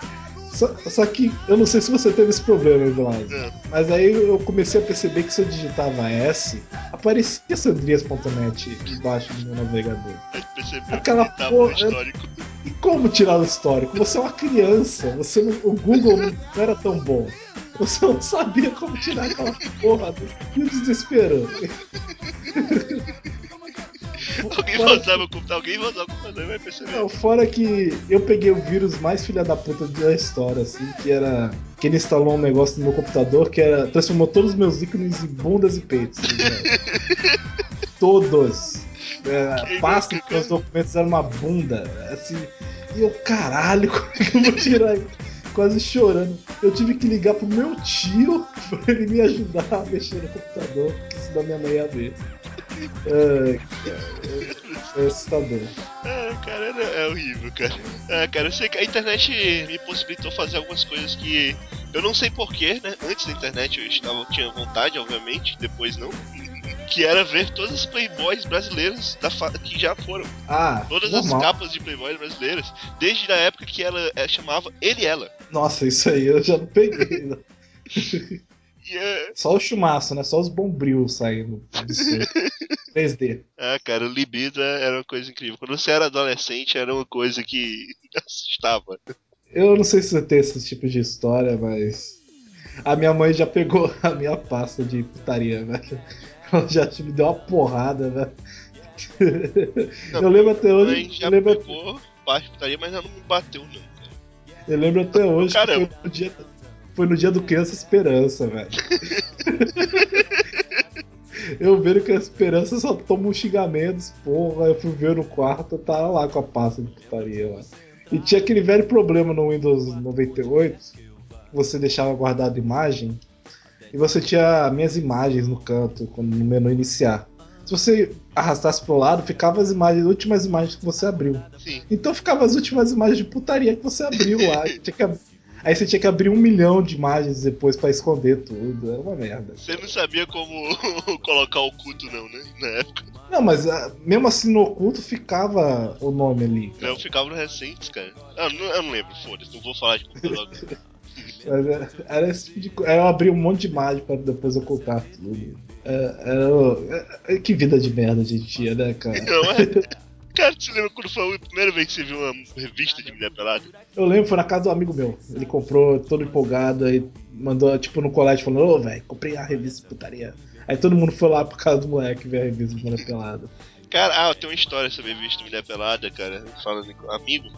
[LAUGHS] Só, só que eu não sei se você teve esse problema, Eduardo. É. Mas aí eu comecei a perceber que se eu digitava S, aparecia sandrias.net embaixo do meu navegador. Gente percebeu Aquela que porra- no histórico. E como tirar o histórico? Você é uma criança, você não- o Google não era tão bom. Você não sabia como tirar aquela porra. E o desespero. [LAUGHS] Alguém vai usar meu computador, alguém vai usar o computador e vai perceber. Não, fora que eu peguei o vírus mais filha da puta da história, assim, que era. Que ele instalou um negócio no meu computador que era. transformou todos os meus ícones em bundas e peitos. assim? [LAUGHS] Todos. É, Que pasta que os documentos era uma bunda. Assim. E eu, caralho, [LAUGHS] como é que eu vou tirar isso? Quase chorando. Eu tive que ligar pro meu tio [LAUGHS] pra ele me ajudar a mexer no computador, porque senão minha mãe ia ver. É, é, é assustador. É, cara, é, é horrível, cara. É, cara, eu sei que a internet me possibilitou fazer algumas coisas que eu não sei porquê, né? Antes da internet eu estava, tinha vontade, obviamente, depois não. [LAUGHS] Que era ver todas as playboys brasileiras da fa- que já foram. Ah, Todas normal. as capas de playboys brasileiras. Desde a época que ela é, chamava Ele e Ela. Nossa, isso aí eu já não peguei. [LAUGHS] né? É... Só o chumaço, né? Só os bombril saindo do seu 3D. Ah, cara, o libido era uma coisa incrível. Quando você era adolescente, era uma coisa que [LAUGHS] assustava. Eu não sei se você tem esse tipo de história, mas. A minha mãe já pegou [LAUGHS] a minha pasta de putaria, velho. Ela já me deu uma porrada, velho. Eu lembro até Mãe hoje. já Eu lembro, pegou parte de putaria, mas ela não me bateu, não, cara. eu lembro até hoje que Caramba. foi no, dia, foi no dia do Criança Esperança, velho. [LAUGHS] Eu vendo que a Esperança só toma uns xingamentos, porra. Eu fui ver no quarto, tava lá com a pasta de putaria lá. E tinha aquele velho problema no Windows 98, que você deixava guardado imagem, e você tinha minhas imagens no canto, quando- no menu iniciar. Se você arrastasse pro lado, ficava as imagens, as últimas imagens que você abriu. Sim. Então ficava as últimas imagens de putaria que você abriu lá. [LAUGHS] Tinha que Aí você tinha que abrir um milhão de imagens depois pra esconder tudo. Era uma merda. Você não sabia como [LAUGHS] colocar oculto, não, né? Na época. Não, mas ah, mesmo assim no oculto ficava o nome ali. Eu ficava no recentes, cara. Ah, não, eu não lembro, foda-se, não vou falar de computador agora. [LAUGHS] Mas é- era esse tipo de coisa. Eu abri um monte de imagem pra depois ocultar tudo. É, era é- que vida de merda a gente tinha, né, cara? Não é? [LAUGHS] Cara, você lembra quando foi a primeira vez que você viu uma revista de mulher pelada? Eu lembro, foi na casa do amigo meu. Ele comprou todo empolgado, aí mandou, tipo, no colégio, falando, ô, velho, comprei a revista de putaria. Aí todo mundo foi lá por causa do moleque ver a revista de mulher pelada. Cara, ah, tem uma história sobre a revista Mulher Pelada, cara, falando com um amigo,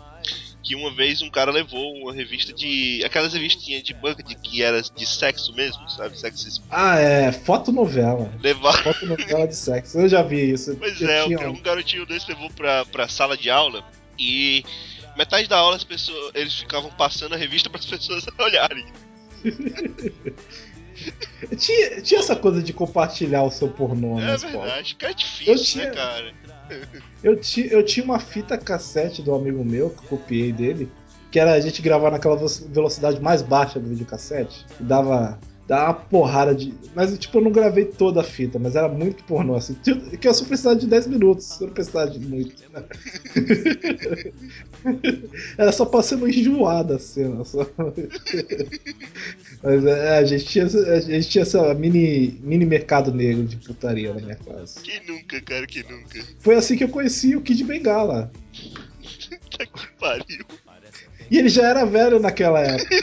que uma vez um cara levou uma revista de. aquelas revistinhas de banca de que era de sexo mesmo, sabe? Sexo Ah, é, fotonovela. levar. Fotonovela de sexo. Eu já vi isso. Pois Eu é, tinha- um garotinho desse levou pra, pra sala de aula e metade da aula as pessoas, eles ficavam passando a revista para as [LAUGHS] pessoas olharem. [LAUGHS] Tinha, tinha essa coisa de compartilhar o seu pornô É escola. verdade, cara, é difícil, Eu tinha- né, cara? Eu, ti, eu tinha uma fita cassete do amigo meu, que eu copiei dele, que era a gente gravar naquela ve- velocidade mais baixa do videocassete, e dava, dava uma porrada de. Mas tipo, eu não gravei toda a fita, mas era muito pornô, assim. Que eu só precisava de 10 minutos, eu não precisava de muito. né? [LAUGHS] era só pra enjoada a cena. Só. [LAUGHS] mas é, a gente tinha, a gente tinha essa mini, mini mercado negro de putaria na minha classe. Quem nunca, cara, quem nunca? Foi assim que eu conheci o Kid Bengala. [LAUGHS] Tá que pariu. E ele já era velho naquela época.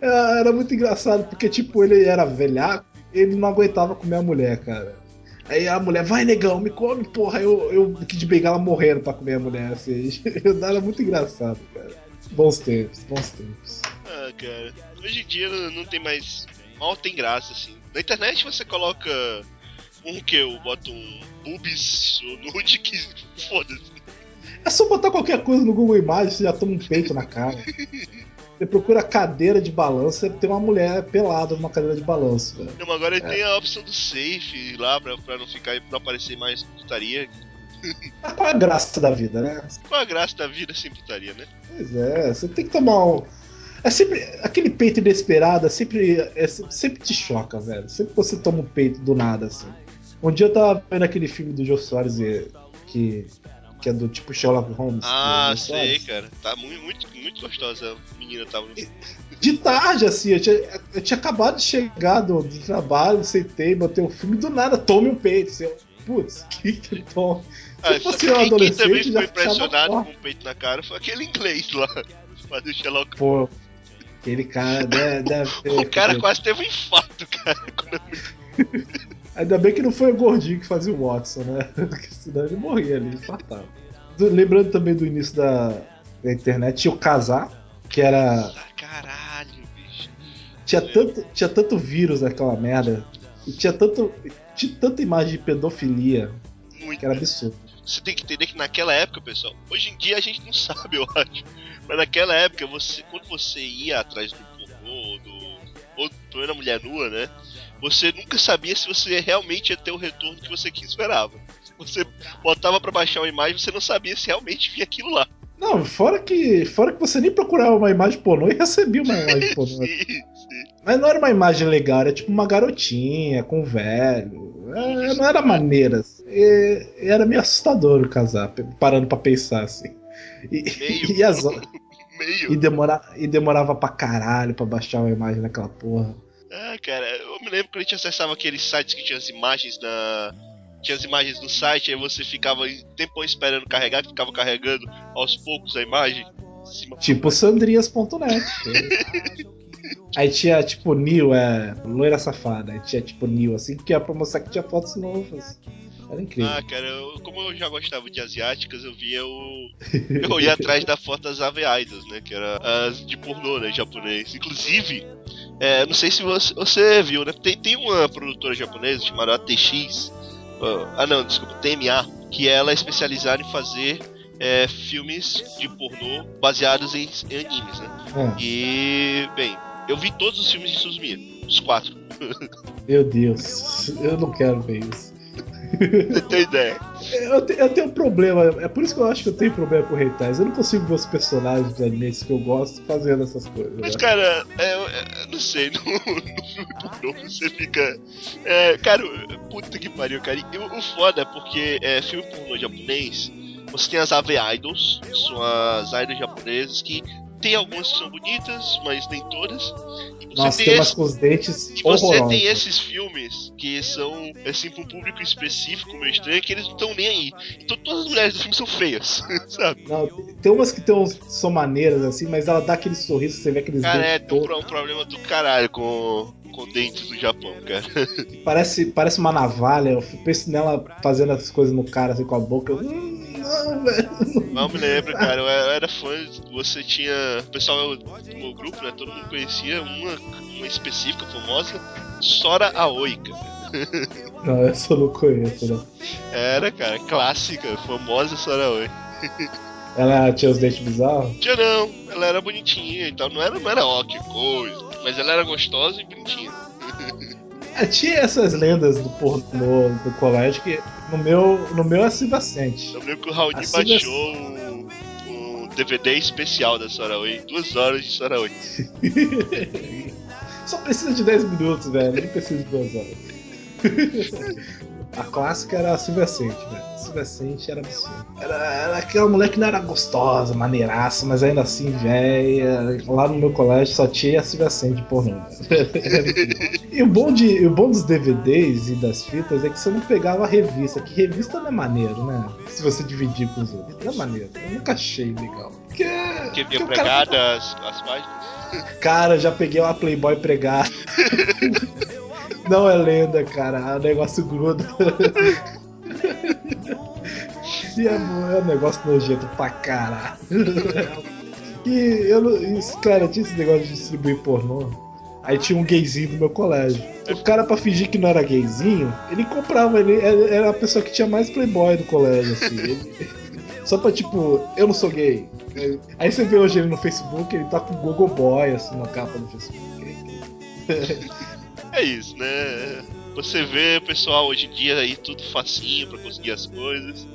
Era [LAUGHS] era muito engraçado, porque, tipo, ele era velhaco, ele não aguentava comer a mulher, cara. Aí a mulher, vai negão, me come, porra. Eu, eu o Kid Bengala morrendo pra comer a mulher, assim. [LAUGHS] Era muito engraçado, cara. Bons tempos, bons tempos. Ah, cara, hoje em dia não, não tem mais. Mal tem graça, assim. Na internet você coloca um que eu boto um boobies ou nude que [LAUGHS] foda-se. É só botar qualquer coisa no Google Imagens, você já toma um peito na cara. Você procura cadeira de balanço, tem uma mulher pelada numa cadeira de balanço. Não, mas agora tem a opção do safe lá pra, pra não ficar pra aparecer mais putaria. [LAUGHS] Mas qual é a graça da vida, né? Qual a graça da vida sem putaria, né? Pois é, você tem que tomar um. É sempre. Aquele peito inesperado é sempre, é, se- sempre te choca, velho. Sempre você toma um peito do nada, assim. Um dia eu tava vendo aquele filme do Jô Soares que, que é do tipo Sherlock Holmes. Ah, Jô sei, cara. Tá muito, muito, muito gostosa a menina tava no. De tarde, assim, eu tinha, eu tinha acabado de chegar do, do trabalho, sentei, botei um filme do nada, tome um peito. Assim, Putz, [LAUGHS] que que. Ah, Se fosse quem- um quem adolescente, também já ficou impressionado com o peito na cara foi aquele inglês lá. [LAUGHS] Fazer o Sherlock Pô, aquele cara. [LAUGHS] O cara quase teve um infarto, cara. Ainda bem que não foi o gordinho que fazia o Watson, né? [LAUGHS] Porque senão ele morria ali, infartava. Do- Lembrando também do início da, da internet, tinha o Casar, que era. Caralho, bicho. Tinha tanto, tinha tanto vírus naquela merda. E tinha tanto. Tinha tanta imagem de pedofilia Muito. que era absurdo. Você tem que entender que naquela época, pessoal, hoje em dia a gente não [LAUGHS] sabe, eu acho. Mas naquela época, você, quando você ia atrás do pornô, do. ou pelo menos mulher nua, né? Você nunca sabia se você realmente ia ter o retorno que você que esperava. Você botava pra baixar uma imagem, você não sabia se realmente vinha aquilo lá. Não, fora que. Fora que você nem procurava uma imagem pornô e recebia uma [LAUGHS] imagem pornô. sim, sim. Mas não era uma imagem legal, era tipo uma garotinha com um velho. É, não era maneira. E- e era meio assustador o casar, parando pra pensar assim. E, Meio. e, as, [LAUGHS] e, Meio. demora, e demorava pra caralho pra baixar uma imagem daquela porra. Ah, cara, eu me lembro quando a gente acessava aqueles sites que tinha as imagens na. Tinha as imagens no site, aí você ficava em tempão esperando carregar, ficava carregando aos poucos a imagem. Tipo sandrias.net. [LAUGHS] Aí tinha tipo Nil, é. Loira safada. Aí tinha tipo Nil, assim, que era pra mostrar que tinha fotos novas. Era incrível. Ah, cara, eu- como eu já gostava de asiáticas, eu via o. [LAUGHS] Eu ia atrás da foto das ave idols, né? Que era as de pornô, né? Japonês. Inclusive, é, não sei se você, você viu, né? Tem, tem uma produtora japonesa chamada ATX. ah, Ah, não, desculpa, TMA. Que ela é especializada em fazer é, filmes de pornô baseados em, em animes, né? É, E, bem, eu vi todos os filmes de Suzumiya, os quatro. [LAUGHS] meu Deus, eu não quero ver isso. Você tem ideia? Eu, te- eu tenho um problema, é por isso que eu acho que eu tenho problema com Reitais. Eu não consigo ver os personagens de animes que eu gosto fazendo essas coisas. Mas, né? cara, é, é, não sei, no, no filme pornô você fica. É, cara, puta que pariu, cara. E o, o foda é porque é, filme pornô japonês, você tem as AV Idols, que são as idols japonesas, que tem algumas que são bonitas, mas nem todas. Você Nossa, tem tem umas esse- com os dentes E você tem esses filmes que são, assim, pra um público específico, meio estranho, que eles não estão nem aí. Então todas as mulheres do filme são feias, [LAUGHS] sabe? Não, tem umas que tem uns, são maneiras assim, mas ela dá aquele sorriso, você vê aqueles Cara, é, dentes tem um, um problema do caralho com, com dentes no Japão, cara. Parece, parece uma navalha. Eu penso nela fazendo as coisas no cara assim com a boca. Hum, não, velho. Não me lembro, cara. Eu era eu era fã. Você tinha. O pessoal do meu grupo, né? Todo mundo conhecia uma, uma específica famosa, Sora Aoi, cara. Não, essa eu não conheço, não. Era, cara, clássica, famosa Sora Aoi. Ela tinha os dentes bizarros. Tinha não, ela era bonitinha e tal. Não era, não era ó, que coisa. Mas ela era gostosa e bonitinha. É, tinha essas lendas do pornô do colégio que no meu, no meu é Silva Sente. Eu lembro que o Raoni Assim, baixou um, um DVD especial da Sora Aoi, duas horas de Sora Aoi. [LAUGHS] Só precisa de 10 minutos, velho. Nem precisa de 2 horas. [LAUGHS] A clássica era a Silvescente, velho. A Silvescente era absurdo. Era, era aquela mulher que não era gostosa, maneiraça, mas ainda assim, velha. Lá no meu colégio só tinha a velho. Era incrível. e o bom, de, o bom dos DVDs e das fitas é que você não pegava a revista, que revista não é maneiro, né? Se você dividir com os outros. Não é maneiro. Eu nunca achei legal. Porque, Que vinha o cara as páginas. Cara, já peguei uma Playboy pregada. [LAUGHS] Não é lenda, cara. O negócio gruda. [LAUGHS] E é, é um negócio nojento pra caralho. E eu não. Isso, cara, tinha esse negócio de distribuir pornô. Aí tinha um gayzinho do meu colégio. O cara, pra fingir que não era gayzinho, ele comprava, ele era a pessoa que tinha mais playboy do colégio, assim. [LAUGHS] Ele- só pra tipo, eu não sou gay. Aí você vê hoje ele no Facebook, ele tá com Google Boy, assim, na capa do Facebook. [LAUGHS] É isso, né? Você vê o pessoal hoje em dia aí tudo facinho pra conseguir as coisas.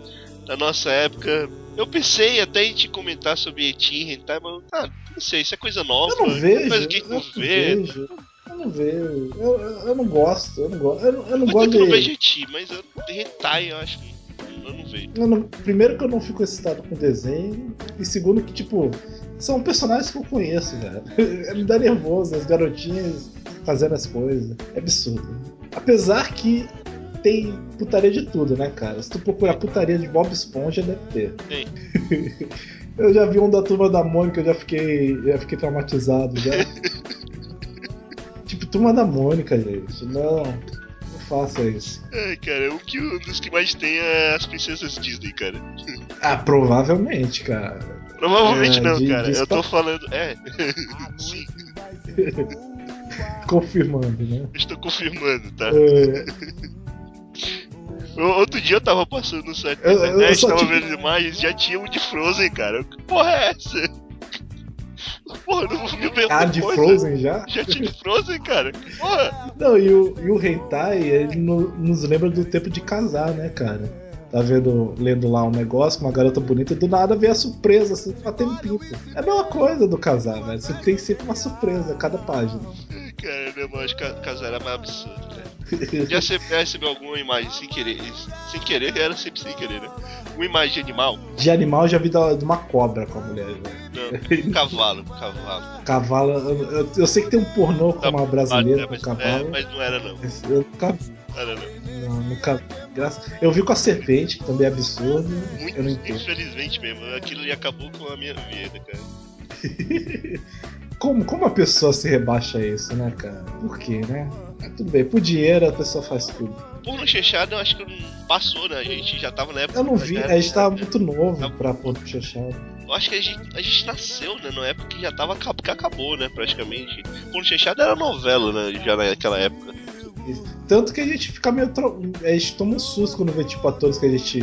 Na nossa época, eu pensei até em te comentar sobre Eti Hentai, mas ah, não sei, isso é coisa nova. Eu não vejo, coisa que a gente eu não vê. vejo. Eu não vejo. Eu, eu, eu não gosto, eu não gosto. Eu, não- eu não Mas gosto eu não de. vejo Eti, mas eu, Hentai eu acho que eu não vejo. eu não- primeiro que eu não fico excitado com desenho. E segundo que, tipo, são personagens que eu conheço, velho. [LAUGHS] Me dá nervoso, as garotinhas fazendo as coisas. É absurdo. Apesar que tem putaria de tudo, né, cara? Se tu procurar putaria de Bob Esponja, deve ter. Tem. [LAUGHS] Eu já vi um da turma da Mônica, eu já fiquei, já fiquei traumatizado já. [LAUGHS] tipo, turma da Mônica, gente. Não. Não faça isso. É, cara, um, que, um dos que mais tem é as princesas Disney, cara. [LAUGHS] Ah, provavelmente, cara. Provavelmente É, não, de- cara. de Eu tô falando. É. Sim, Confirmando, né? estou confirmando, tá? É, Outro dia eu tava passando no site da internet, tava tive- vendo imagens, já tinha um de Frozen, cara. Que porra é essa? Porra, não viu ah, de coisa? Frozen já? Já tinha de Frozen, cara. Porra! Não, e o, e o Hentai, ele no- nos lembra do tempo de casar, né, cara? Tá vendo, lendo lá um negócio com uma garota bonita e do nada vem a surpresa, assim, batendo pinto. É a mesma coisa do casar, velho. Você tem sempre uma surpresa a cada página. Cara, meu irmão, acho que ca- casar era mais absurdo, cara. Já recebeu alguma imagem sem querer? Sem querer, era sempre sem querer, né? Uma imagem de animal? De animal eu já vi da- de uma cobra com a mulher, velho. [LAUGHS] Cavalo, cavalo. Cavalo, eu, eu- eu sei que tem um pornô com uma brasileira com mas, cavalo. é, mas não era não. Eu nunca vi, Não era não. não, nunca graça. Eu vi com a serpente, que também é absurdo. Muito, eu não entendo. infelizmente mesmo. Aquilo acabou com a minha vida, cara. [LAUGHS] Como, como a pessoa se rebaixa a isso, né, cara? Por quê, né? Mas tudo bem, por dinheiro a pessoa faz tudo. Porno chechado eu acho que não passou, né? A gente já tava na época. Eu não vi, a gente tava né? muito novo pra ponto fechado. Eu acho que a gente, a gente nasceu, né? Na época que já tava que acabou, né? Praticamente. Porno chechado era novela, né? Já naquela época. Tanto que a gente fica meio. Tro... A gente toma um susto quando vê, tipo, atores que a gente,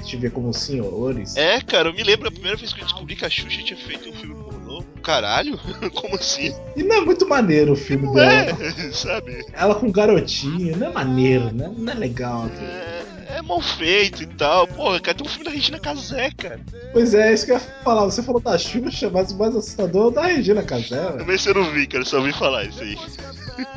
gente vê como senhores. É, cara, eu me lembro a primeira vez que eu descobri que a Xuxa tinha feito um filme pornô. Caralho? [LAUGHS] Como assim? E não é muito maneiro o filme Não dela. é, [LAUGHS] sabe? Ela com garotinho, não é maneiro, né? Não é legal. É, é mal feito e tal. Porra, cara, tem um filme da Regina Casé, cara. Pois é, isso que eu ia falar. Você falou da Xuxa, mas o mais assustador é o da Regina Casé. Também eu não vi, cara, só ouvi falar isso aí.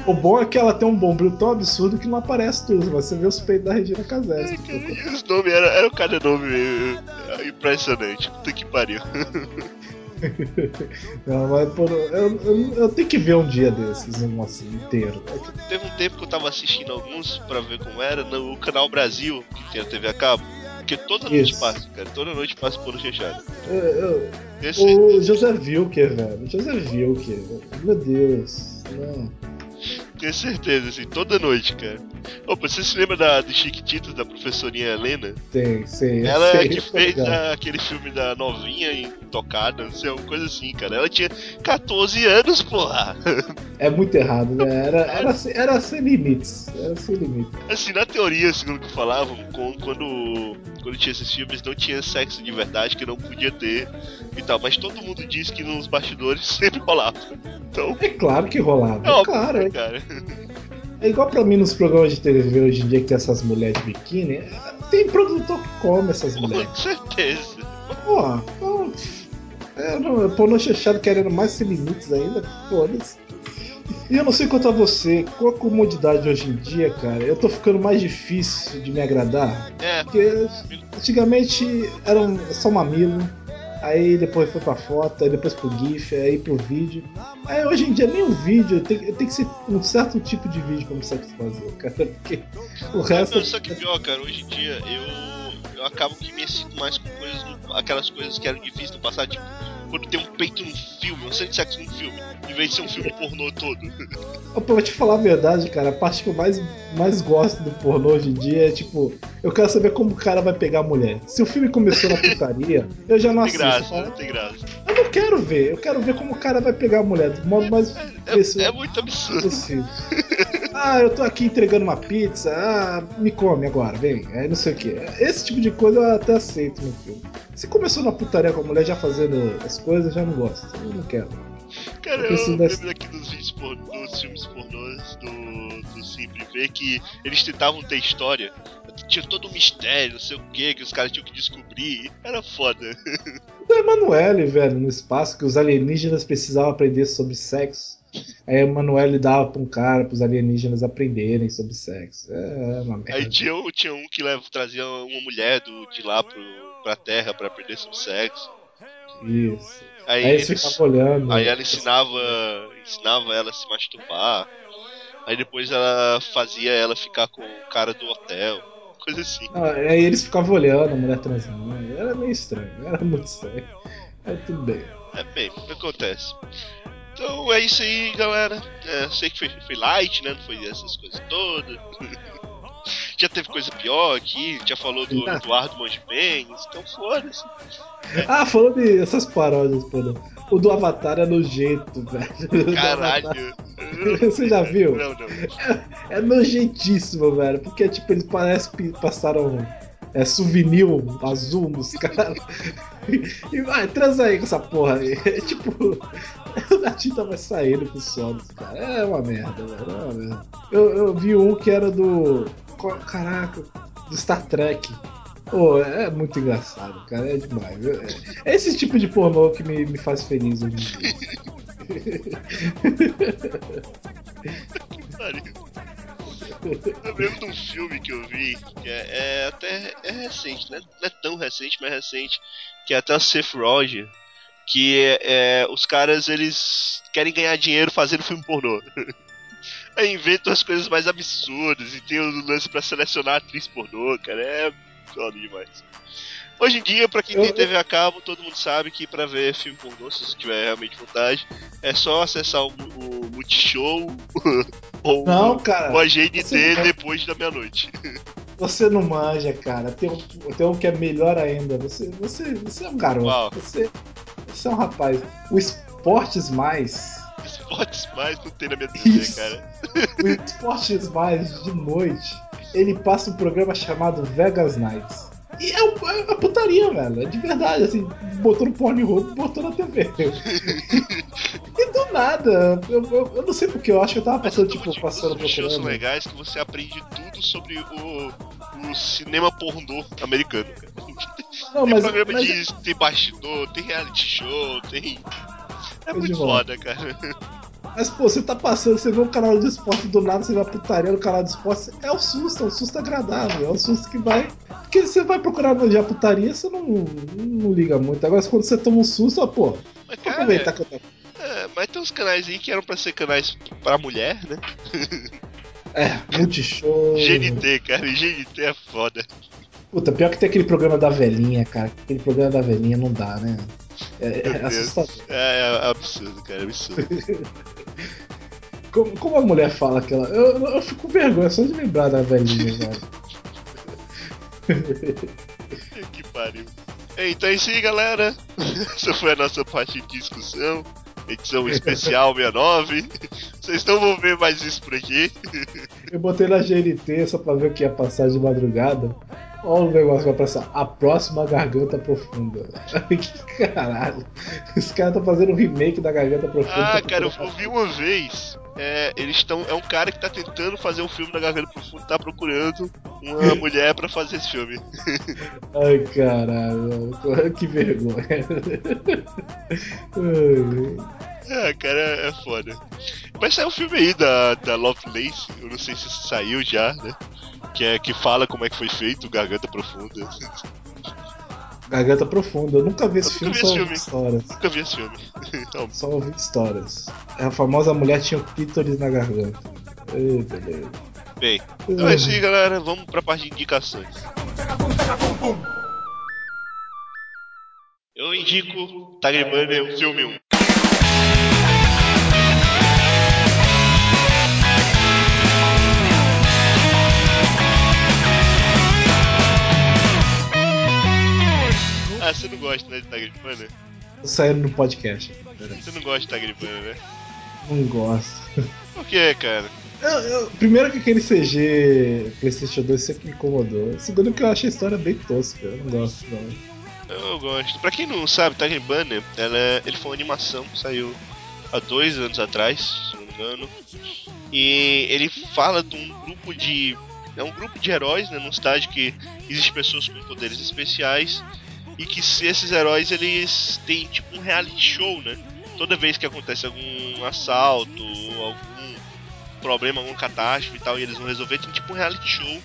O bom é que ela tem um bombril tão absurdo que não aparece tudo, mas você vê os peitos da Regina Casé. É, cara, os nomes eram era cada nome eh, impressionante. Puta que pariu. [LAUGHS] Não, mas, pô, eu, eu, eu tenho que ver um dia desses, um assim, inteiro. Que- Teve um tempo que eu tava assistindo alguns pra ver como era no canal Brasil, que tem a TV a cabo. Porque toda noite Isso. passa, cara. Toda noite passa por fechado. eu- eu- Esse, o José Wilker, velho. José Wilker. Meu Deus. Não. Tenho certeza, assim, toda noite, cara. Opa, você se lembra da, de Chiquititas, da professorinha Helena? Tem, sei. Ela sei, é que fez a- aquele filme da novinha intocada, não sei, uma coisa assim, cara. Ela tinha 14 anos, porra. É muito errado, né? Era, era, sem- era sem limites. Era sem limites. Assim, na teoria, segundo que falavam, quando, quando tinha esses filmes, não tinha sexo de verdade, que não podia ter e tal. Mas todo mundo diz que nos bastidores [LAUGHS] sempre rolava. Então, É claro que rolava. é óbvio, claro. É, cara. É igual pra mim nos programas de TV hoje em dia que tem essas mulheres de biquíni. Tem produtor que come essas mulheres. Com certeza. Pô, pô, é, não, pornô chechado querendo mais sem limites ainda, foda-se. E eu não sei quanto a você, com a comodidade hoje em dia, cara, eu tô ficando mais difícil de me agradar. É, Porque antigamente era um, só mamilo, aí depois foi pra foto, aí depois pro GIF, aí pro vídeo. Aí hoje em dia nem o vídeo, tem, tem que ser um certo tipo de vídeo pra me satisfazer, cara, porque o resto. Não, só que pior, cara, hoje em dia eu, eu acabo que me excito mais com coisas, do- aquelas coisas que eram difíceis do passado, tipo, quando tem um peito num filme, um sexo num filme, em vez de ser um filme pornô todo. Pra te falar a verdade, cara, a parte que eu mais, mais gosto do pornô hoje em dia é tipo, eu quero saber como o cara vai pegar a mulher. Se o filme começou na putaria, eu já não Tem assisto. Eu, graça, não tem graça. eu não quero ver, eu quero ver como o cara vai pegar a mulher do modo mais É, é muito absurdo. possível. Ah, eu tô aqui entregando uma pizza, ah, me come agora, vem. Aí não sei o que. Esse tipo de coisa eu até aceito no filme. Se começou na putaria com a mulher já fazendo as coisas, já não gosto. Eu não quero. Cara, Eu lembro dessa- aqui dos vídeos pornô, dos filmes pornôs do, do Sempre Ver que eles tentavam ter história. Tinha todo um mistério, não sei o que, que os caras tinham que descobrir. Era foda. do [LAUGHS] Emanuele, velho, no espaço, que os alienígenas precisavam aprender sobre sexo. Aí a Emanuele dava pra um cara, pros alienígenas aprenderem sobre sexo. É uma merda. Aí tinha, um- tinha um que leva, trazia uma mulher do, de lá pro, pra terra pra aprender sobre sexo. Isso. Aí, Aí eles eles- ficavam olhando. aí ela ensinava, ensinava ela a se masturbar. Aí depois ela fazia ela ficar com o cara do hotel. Coisa assim. Ah, aí eles ficavam olhando a mulher transando. Era meio estranho, era muito estranho. Mas tudo bem. É bem, o que acontece. Então é isso aí, galera. É, sei que foi, foi light, né? Não foi essas coisas todas. [LAUGHS] já teve coisa pior aqui, já falou do. Eduardo Mongepenes, então foda-se. Ah, falando dessas paródias, pô. O do Avatar é nojento, velho. [LAUGHS] Caralho. Você já viu? Não, não. É nojentíssimo, velho. Porque, tipo, eles parecem que passaram é, souvenir azul nos caras. E vai, transa aí com essa porra aí. É tipo, [LAUGHS] a tinta vai saindo com os solos, cara. É uma merda, velho. É uma merda. Eu, eu vi um que era do. Caraca, do Star Trek. Pô, é muito engraçado, cara. É demais. É, esse tipo de pornô que me, me faz feliz hoje dia. Eu lembro de um filme que eu vi, que é, é até é recente, né? Não é tão recente, mas é recente, que é até o Seth Roger, que é, é, os caras eles querem ganhar dinheiro fazendo filme pornô. [LAUGHS] Aí inventam as coisas mais absurdas e tem o lance pra selecionar atriz pornô, cara, é foda demais. Hoje em dia, pra quem tem TV a cabo, todo mundo sabe que pra ver filme pornô, se você tiver realmente vontade, é só acessar o, o Multishow [LAUGHS] ou Não, cara. o AGNT você- depois da meia-noite. [LAUGHS] Você não manja, cara. Tem um, tem um que é melhor ainda. Você, você, você é um garoto. Você, você é um rapaz. O Esportes Mais. Esportes mais não tem na minha TV, Isso. cara. O Esportes Mais de noite. Ele passa um programa chamado Vegas Nights. E é, um- é uma putaria, velho. É de verdade, assim. Botou no Pornhub, botou na TV. e do nada. Eu, eu, eu não sei porque, eu acho que eu tava passando, Mas tipo, passando os shows são legais que você aprende tudo sobre o, o cinema pornô americano, cara. Não, tem mas, programa mas de. tem bastidor, tem reality show, tem. É É muito foda, cara. [LAUGHS] Mas, pô, você tá passando, você vê um canal de esporte do nada, você vai putaria no canal de esporte. É o susto, é um susto agradável. É um susto que vai. Porque você vai procurar no dia putaria, você não, não liga muito. Agora, quando você toma um susto, ó, pô, Mas, cara, aproveitar que eu tô. é, mas tem uns canais aí que eram pra ser canais pra mulher, né? É, multishow. [LAUGHS] GNT, cara, GNT é foda. Puta, pior que tem aquele programa da velhinha, cara. Aquele programa da velhinha não dá, né? É, é assustador. É, é absurdo, cara, é absurdo. [LAUGHS] Como, como a mulher fala aquela. Eu, eu, eu fico com vergonha só de lembrar da velhinha, [LAUGHS] velho. que pariu. É, Então é isso aí, galera. [LAUGHS] Essa foi a nossa parte de discussão. Edição especial 69. Vocês não vão ver mais isso por aqui. Eu botei na GNT só pra ver o que ia passar de madrugada. Olha o negócio que vai passar. A próxima garganta profunda. [LAUGHS] que caralho. Esse cara tá fazendo um remake da garganta profunda. Ah, cara, eu ouvi uma vez. É, eles estão. É um cara que tá tentando fazer um filme da Garganta Profunda, tá procurando uma [LAUGHS] mulher pra fazer esse filme. [LAUGHS] Ai, caralho. Que vergonha. Ai, É, cara, é, é foda. Mas saiu um filme aí da, da Lovelace, eu não sei se saiu já, né? Que é que fala como é que foi feito Garganta Profunda. Garganta profunda. Eu nunca vi esse Eu filme, só ouvi histórias. Nunca vi esse filme. [LAUGHS] Só ouvi histórias. A famosa mulher tinha clítoris na garganta. Ei, beleza. Bem, então é isso aí, galera. Vamos pra parte de indicações. Eu indico Tagrimania, o filme 1. Ah, você não gosta, né, de Tagrimania? Tô saindo no podcast. Você não gosta de Tagrimania, né? Não gosto. Por que, cara? Eu- eu- primeiro que aquele CG PlayStation 2 sempre me incomodou. Segundo que eu achei a história bem tosca. Eu não gosto, não. Eu gosto. Pra quem não sabe, Tiger Banner, ela, é- ele foi uma animação que saiu há dois anos atrás, se não me engano. E ele fala de um grupo de. É um grupo de heróis, né? Num estádio que existe pessoas com poderes especiais. E que se esses heróis eles têm tipo um reality show, né? Toda vez que acontece algum assalto, algum problema, alguma catástrofe e tal, e eles vão resolver, tem tipo um reality show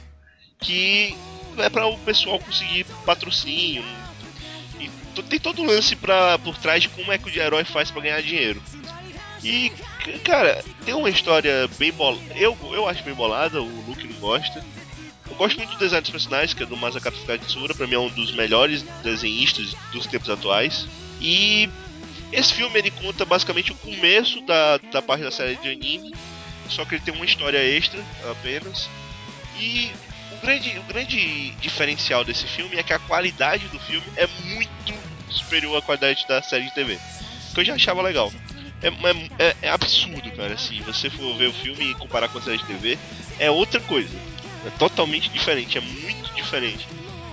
que é para o pessoal conseguir patrocínio, e tem todo um lance pra, por trás de como é que o herói faz pra ganhar dinheiro. E, cara, tem uma história bem bolada. Eu, eu acho bem bolada, o Luke não gosta. Gosto muito do design dos personagens, que é do Masakata Fukajitsura, pra mim é um dos melhores desenhistas dos tempos atuais. E esse filme ele conta basicamente o começo da, da parte da série de anime, só que ele tem uma história extra apenas. E O grande, o grande diferencial desse filme é que a qualidade do filme é muito superior à qualidade da série de TV. Que eu já achava legal. É, é- é- é absurdo, cara. Se você for ver o filme e comparar com a série de TV, é outra coisa. É totalmente diferente, é muito diferente.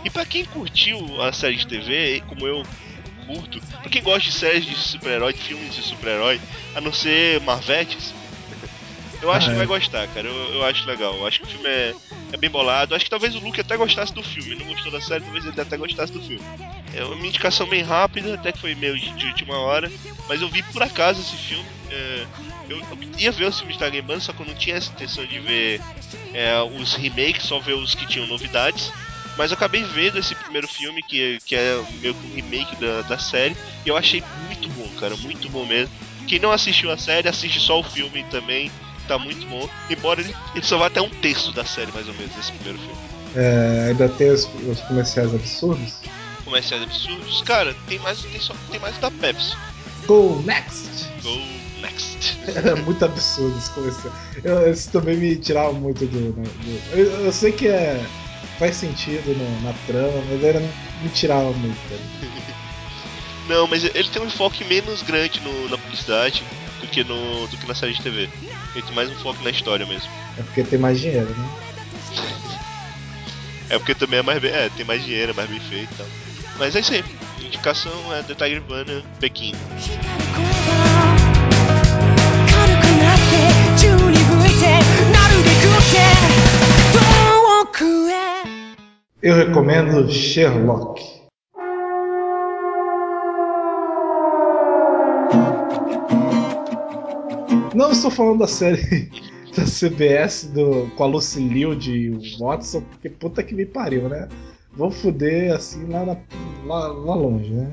E pra quem curtiu a série de TV, como eu curto, pra quem gosta de séries de super-herói, de filmes de super-herói, a não ser Marvetes, eu acho Ah, que é. vai gostar, cara. Eu, eu acho legal. Eu acho que o filme é, é bem bolado. Acho que talvez o Luke até gostasse do filme. Não gostou da série, talvez ele até gostasse do filme. É uma indicação bem rápida, até que foi meio de, de última hora. Mas eu vi por acaso esse filme. é, eu, eu ia ver os filmes da Game Band, só que eu não tinha essa intenção de ver é, os remakes, só ver os que tinham novidades. Mas eu acabei vendo esse primeiro filme, que, que é meio que um remake da, da série, e eu achei muito bom, cara, muito bom mesmo. Quem não assistiu a série, assiste só o filme também, tá muito bom. Embora ele, ele só vá até um terço da série, mais ou menos, esse primeiro filme. É, ainda tem os, os comerciais absurdos. Comerciais absurdos, cara, tem mais, tem, só, tem mais da Pepsi. Go next! Go next. [LAUGHS] Era muito absurdo esse comercial. Eu, isso também me tirava muito do. né, do- eu, eu sei que é, faz sentido no- na trama, mas era, me tirava muito. Não, mas ele tem um enfoque menos grande no- na publicidade do que, no, do que na série de TV. Ele tem mais um foco na história mesmo. É porque tem mais dinheiro, né? é porque também é mais bem, é, tem mais dinheiro, é mais bem feito e tal. Mas é isso aí. Indicação é The Tiger Banner Pequim. Eu recomendo Sherlock. Não estou falando da série [LAUGHS] da CBS do, com a Lucy Liu de Watson, porque puta que me pariu, né? Vou fuder assim lá, na- lá, lá longe, né?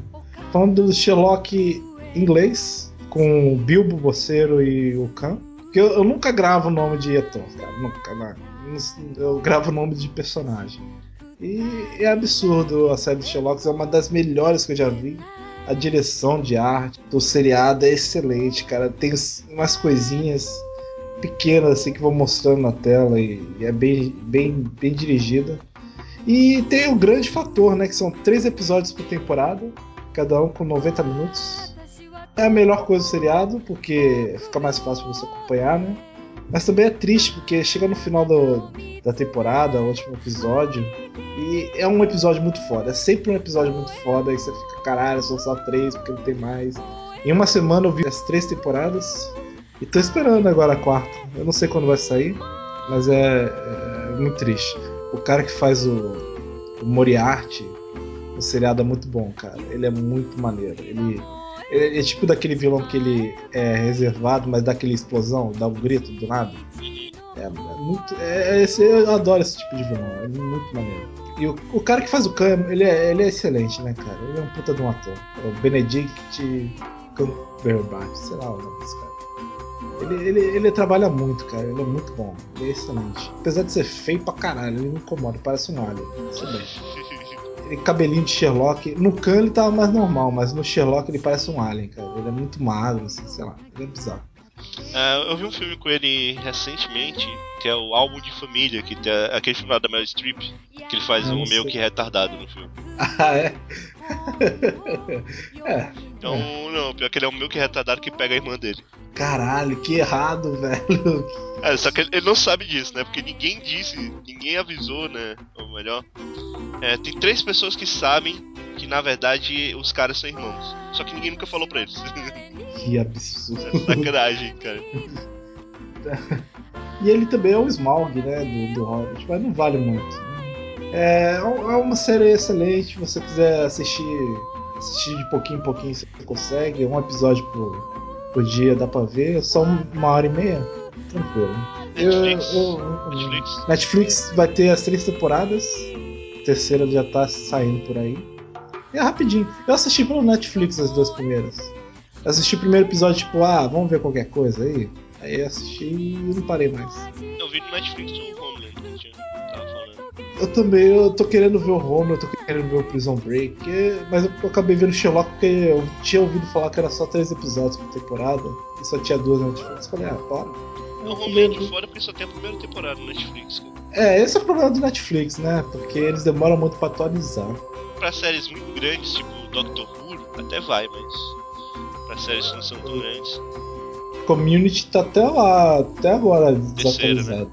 Falando do Sherlock inglês, com o Bilbo Boceiro e o Khan. Porque eu, eu nunca gravo o nome de ator, cara. Nunca, não. Eu gravo o nome de personagem. E é absurdo a série do Sherlock, é uma das melhores que eu já vi. A direção de arte do seriado é excelente, cara. Tem umas coisinhas pequenas assim que vão mostrando na tela e e é bem, bem, bem dirigida. E tem o grande fator, né? Que são três episódios por temporada, cada um com 90 minutos. É a melhor coisa do seriado, porque fica mais fácil você acompanhar, né? Mas também é triste, porque chega no final do, da temporada, o último episódio, e é um episódio muito foda. É sempre um episódio muito foda, e você fica, caralho, são só três, porque não tem mais. Em uma semana eu vi as três temporadas, e tô esperando agora a quarta. Eu não sei quando vai sair, mas é, é muito triste. O cara que faz o, o Moriarty, o seriado é muito bom, cara. Ele é muito maneiro. Ele, ele é tipo daquele vilão que ele é reservado, mas dá aquela explosão, dá um grito do nada. É, é muito. É, esse, eu adoro esse tipo de vilão, é muito maneiro. E o, o cara que faz o Khan, ele é, ele é excelente, né, cara? Ele é um puta de um ator. É o Benedict Cumberbatch, sei lá o nome desse cara. Ele, ele, ele trabalha muito, cara. Ele é muito bom. Ele é excelente. Apesar de ser feio pra caralho, ele me incomoda, parece um alien. Excelente. [LAUGHS] Ele cabelinho de Sherlock. No Khan ele tava mais normal, mas no Sherlock ele parece um alien, cara. Ele é muito magro, assim, sei lá. Ele é bizarro. Ah, eu vi um filme com ele recentemente, que é o Álbum de Família, que tem aquele filme lá da Meryl Streep, que ele faz um meio que retardado no filme. Ah, é? [LAUGHS] é. Então, não, pior que ele é um meio que retardado que pega a irmã dele. Caralho, que errado, [LAUGHS] velho. É, só que ele, ele não sabe disso, né? Porque ninguém disse, ninguém avisou, né? Ou melhor, é, tem três pessoas que sabem que na verdade os caras são irmãos. Só que ninguém nunca falou pra eles. [LAUGHS] Que absurdo. é sacanagem, cara. E ele também é o Smaug, né? Do, do Hobbit, mas não vale muito. né? É, é uma série excelente. Se você quiser assistir, assistir de pouquinho em pouquinho, você consegue. Um episódio por, por dia dá pra ver. É Só uma hora e meia. Tranquilo. Netflix. Eu- eu- Netflix. Netflix vai ter as três temporadas. A terceira já tá saindo por aí. E é rapidinho. Eu assisti pelo Netflix as duas primeiras. Eu assisti o primeiro episódio, tipo, ah, vamos ver qualquer coisa aí. Aí eu assisti e não parei mais. Eu vi no Netflix o Homeland que tinha, tava falando. Eu também, eu tô querendo ver o Home, eu tô querendo ver o Prison Break, mas eu, eu acabei vendo Sherlock porque eu tinha ouvido falar que era só três episódios por temporada e só tinha duas na Netflix. Falei, ah, para. É o Homeland de fora porque só tem a primeira temporada no Netflix, cara. É, esse é o problema do Netflix, né? Porque eles demoram muito pra atualizar. Pra séries muito grandes, tipo Doctor Who, até vai, mas. Pra séries que não são tão grandes. Community tá até lá, até agora desatualizado.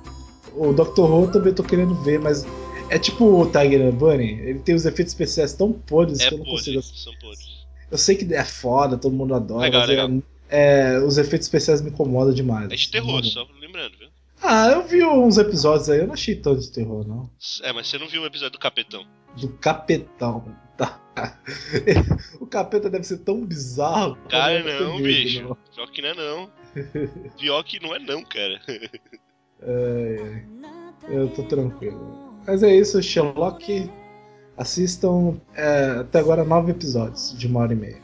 O Dr. Who eu também tô querendo ver, mas é tipo o Tiger and Bunny, ele tem os efeitos especiais tão podres É que eu não consigo. podres, são podres. Eu sei que é foda, todo mundo adora, Legal, mas legal. É, é, os efeitos especiais me incomodam demais. É de terror, Não- só lembrando, viu? Ah, eu vi uns episódios aí, eu não achei tanto de terror, não. É, mas você não viu o episódio do Capetão. Do Capetão. Tá. [LAUGHS] o Capeta deve ser tão bizarro. Cara, não, medo, bicho. não. Pior que não é não. [LAUGHS] Pior que não é não, cara. É, eu tô tranquilo. Mas é isso, Sherlock. Assistam é, até agora nove episódios de uma hora e meia.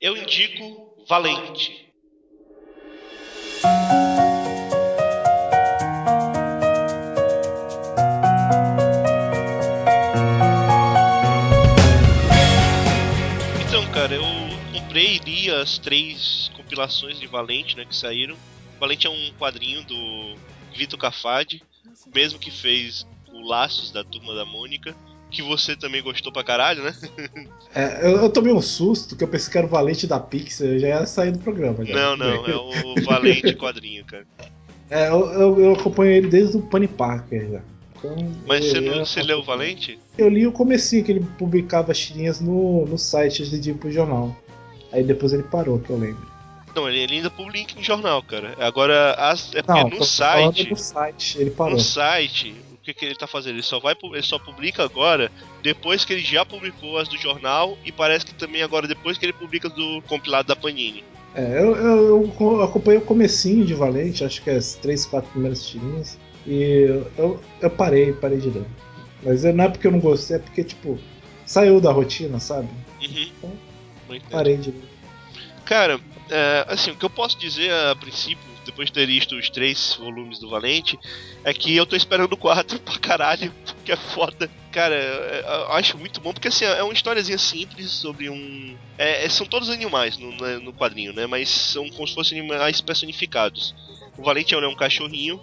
Eu indico Valente. Comprei e li as três compilações de Valente, né, que saíram. Valente é um quadrinho do Vitor Cafadi, o mesmo que fez o Laços da Turma da Mônica, que você também gostou pra caralho, né? [LAUGHS] É, eu, eu tomei um susto que eu pensei que era o Valente da Pixar, já ia sair do programa. Já. Não, não, é o [LAUGHS] Valente quadrinho, cara. É, eu, eu, eu acompanho ele desde o Pony Parker já. Então, Mas você, não, você leu o Valente? Eu li o comecinho que ele publicava as tirinhas no, no site de pro jornal. Aí depois ele parou, que eu lembro. Não, ele, ele ainda publica em jornal, cara. Agora, as, é porque Não, no site. no site, ele parou. No site, o que, que ele tá fazendo? Ele só vai ele só publica agora depois que ele já publicou as do jornal e parece que também agora depois que ele publica as do compilado da Panini. É, eu, eu, eu acompanhei o comecinho de Valente, acho que as três, quatro primeiras tirinhas. E eu, eu, parei, parei de ler. Mas é- não é porque eu não gostei, é porque, tipo, saiu da rotina, sabe? Uhum. Não entendo. Parei de ler. Cara, é, assim, o que eu posso dizer a princípio, depois de ter visto os três volumes do Valente, é que eu tô esperando o quatro pra caralho, porque é foda. Cara, é, eu acho muito bom, porque assim, é uma historiazinha simples sobre um. é, é, são todos animais no, né, no quadrinho, né? Mas são como se fossem animais personificados. O Valente é um cachorrinho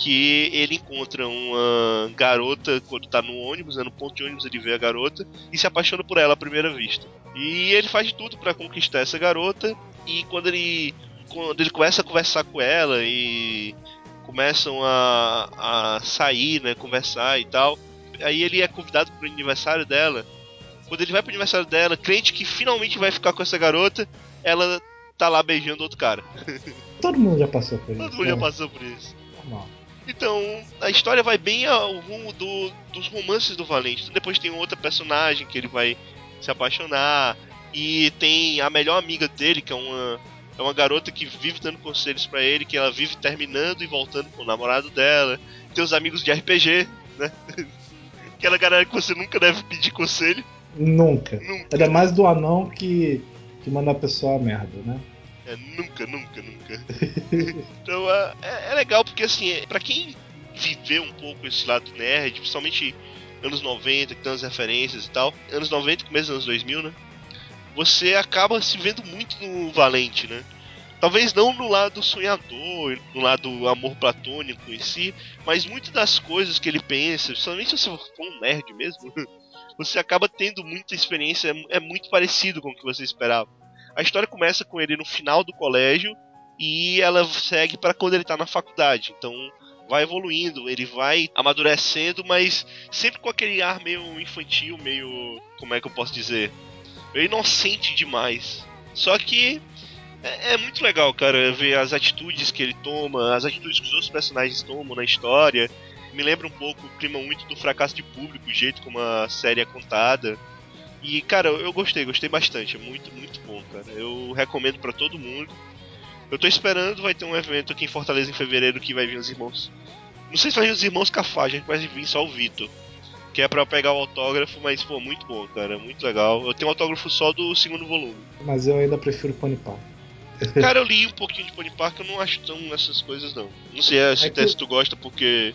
que ele encontra uma garota quando tá no ônibus, né, no ponto de ônibus ele vê a garota e se apaixona por ela à primeira vista. E ele faz de tudo pra conquistar essa garota e quando ele quando ele começa a conversar com ela e começam a, a sair, né, conversar e tal, aí ele é convidado pro aniversário dela. Quando ele vai pro aniversário dela, crente que finalmente vai ficar com essa garota, ela tá lá beijando outro cara. [LAUGHS] Todo mundo já passou por isso. Todo mundo já né? passou por isso. Normal. Então, a história vai bem ao rumo do- dos romances do Valente. Então, depois tem outra personagem que ele vai se apaixonar. E tem a melhor amiga dele, que é uma, é uma garota que vive dando conselhos pra ele, que ela vive terminando e voltando com o namorado dela. Tem os amigos de RPG, né? [LAUGHS] Aquela galera que você nunca deve pedir conselho. Nunca. Nunca. Ainda mais do anão que, que manda a pessoa a merda, né? É, nunca, nunca, nunca. [LAUGHS] então é, é- é legal porque assim, é, pra quem viveu um pouco esse lado nerd, principalmente anos 90, que tem as referências e tal, anos 90 começo dos anos 2000, né? Você acaba se vendo muito no Valente, né? Talvez não no lado sonhador, no lado amor platônico em si, mas muitas das coisas que ele pensa, principalmente se você for um nerd mesmo, [LAUGHS] você acaba tendo muita experiência, é é muito parecido com o que você esperava. A história começa com ele no final do colégio e ela segue para quando ele tá na faculdade. Então vai evoluindo, ele vai amadurecendo, mas sempre com aquele ar meio infantil, meio. Como é que eu posso dizer? Meio inocente demais. Só que é, é muito legal, cara, ver as atitudes que ele toma, as atitudes que os outros personagens tomam na história. Me lembra um pouco o clima muito do fracasso de público, o jeito como a série é contada. E, cara, eu gostei, gostei bastante. É muito, muito bom, cara. Eu recomendo pra todo mundo. Eu tô esperando, vai ter um evento aqui em Fortaleza em fevereiro que vai vir os irmãos. Não sei se vai vir os irmãos Cafage, vai vir só o Vitor. Que é pra eu pegar o autógrafo, mas, pô, muito bom, cara. Muito legal. Eu tenho um autógrafo só do segundo volume. Mas eu ainda prefiro Pony Parker. [LAUGHS] Cara, eu li um pouquinho de Pony Park, eu não acho tão nessas coisas, não. Não sei é, se, É que- se tu gosta porque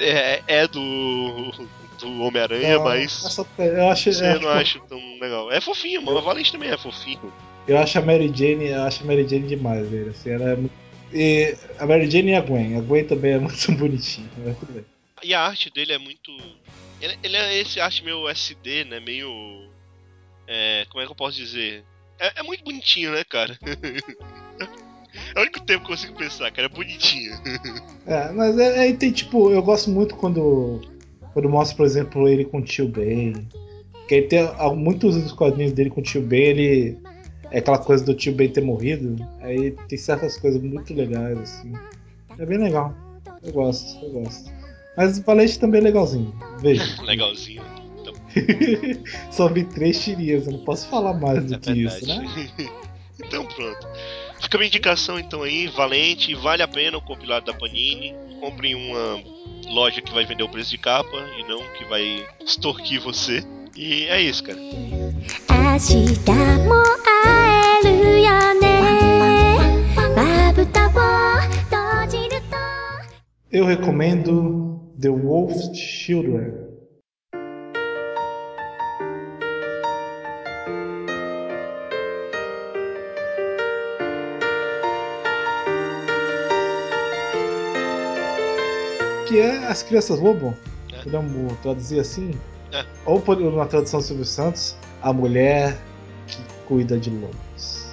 é, é do, do Homem-Aranha, Então, mas essa- eu acho, você eu não acho- tão legal. É fofinho, mano. A Valente também é fofinho. Eu acho a Mary Jane, eu acho a Mary Jane demais, velho. Assim, ela é muito... E a Mary Jane e a Gwen. A Gwen também é [LAUGHS] muito bonitinha, mas tudo bem. E a arte dele é muito. Ele, ele é esse arte meio SD, né? Meio. É, como é que eu posso dizer? É, é muito bonitinho, né, cara? [LAUGHS] É o único tempo que eu consigo pensar, cara. É bonitinho. É, mas é, é, tem tipo, eu gosto muito quando. Quando mostra, por exemplo, ele com o tio Ben. Que aí tem muitos dos quadrinhos dele com o tio Ben, ele. É aquela coisa do tio Ben ter morrido. Aí tem certas coisas muito legais, assim. É bem legal. Eu gosto, eu gosto. Mas o Valente também é legalzinho. Veja. [LAUGHS] Legalzinho. Então, [LAUGHS] Só vi três tirinhas, eu não posso falar mais do é que isso, né? verdade. [LAUGHS] então pronto. Fica a minha indicação então aí, valente, vale a pena o compilado da Panini Compre em uma loja que vai vender o preço de capa e não que vai extorquir você. E é isso, cara. 明日も会えるよねまぶたを閉じると Eu recomendo The Wolf Children. Que é As Crianças Lobo. É. Podemos traduzir assim? É. Ou por uma tradução Silvio Santos, A Mulher que Cuida de Lobos.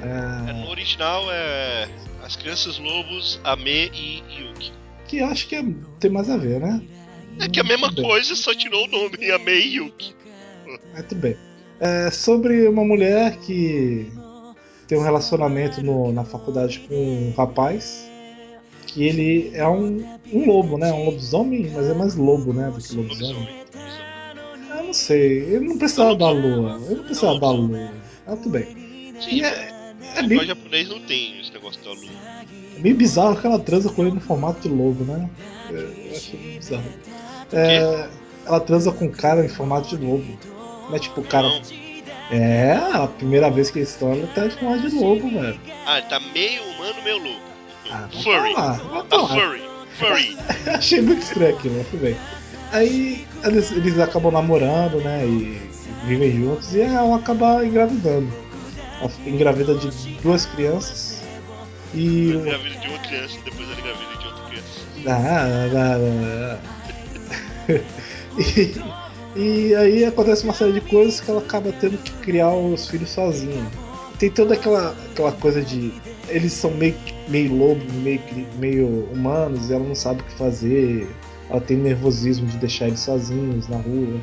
É, É, no original é As Crianças Lobos, Ame e Yuki. que acho que é- tem mais a ver, né? É que é a mesma coisa, só tirou o nome, Ame e Yuki. Mas tudo bem. É sobre uma mulher que tem um relacionamento no- na faculdade com um rapaz que ele é um, um lobo, né? Um lobisomem, mas é mais lobo, né? Do que lobisomem. Eu não sei. Ele não precisava da lua. Ele não precisava da lua. Ah, tudo bem. Sim, é, é o bem, japonês não tem esse negócio da lua. é bem bizarro que ela transa com ele no formato de lobo, né? É, Eu achei bem bizarro. É, ela transa com um cara em formato de lobo. Não é tipo o cara. É, a primeira vez que eles estão, ela tá em formato de lobo, velho. Ah, ele tá meio humano, meio louco. Ah, furry. lá. furry. Furry. [LAUGHS] Achei muito estranho aquilo, mas tudo bem. Aí eles, eles acabam namorando, né? E vivem juntos e ela acaba engravidando. Ela engravida de duas crianças. E. Ele engravida de uma criança, depois ele engravida de outra criança. Ah, ah, ah, ah. [LAUGHS] e, e aí acontece uma série de coisas que ela acaba tendo que criar os filhos sozinha. Tem toda aquela, aquela coisa de. Eles são meio, meio lobo, meio, meio humanos, e ela não sabe o que fazer. Ela tem nervosismo de deixar eles sozinhos na rua.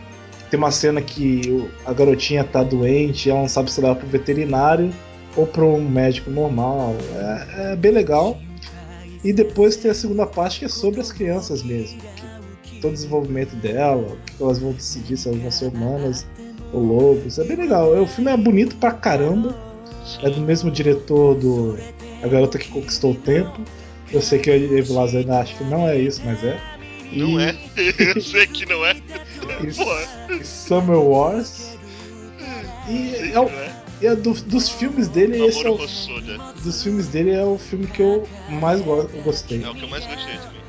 Tem uma cena que a garotinha tá doente ela não sabe se levar pro veterinário ou para um médico normal. É, é bem legal. E depois tem a segunda parte que é sobre as crianças mesmo. Todo o desenvolvimento dela, o que elas vão decidir, se elas vão ser humanas ou lobos. É bem legal. O filme é bonito pra caramba. É do mesmo diretor do A Garota que Conquistou o Tempo. Eu sei que o Evilás ainda acha que não é isso, mas é. Não E- é? [LAUGHS] Eu sei que não é. E, e Summer Wars. E é, o- é. e é do- dos filmes dele, esse é o, Hosoda. dos filmes dele é o filme que eu mais go- gostei. É o que eu mais gostei também.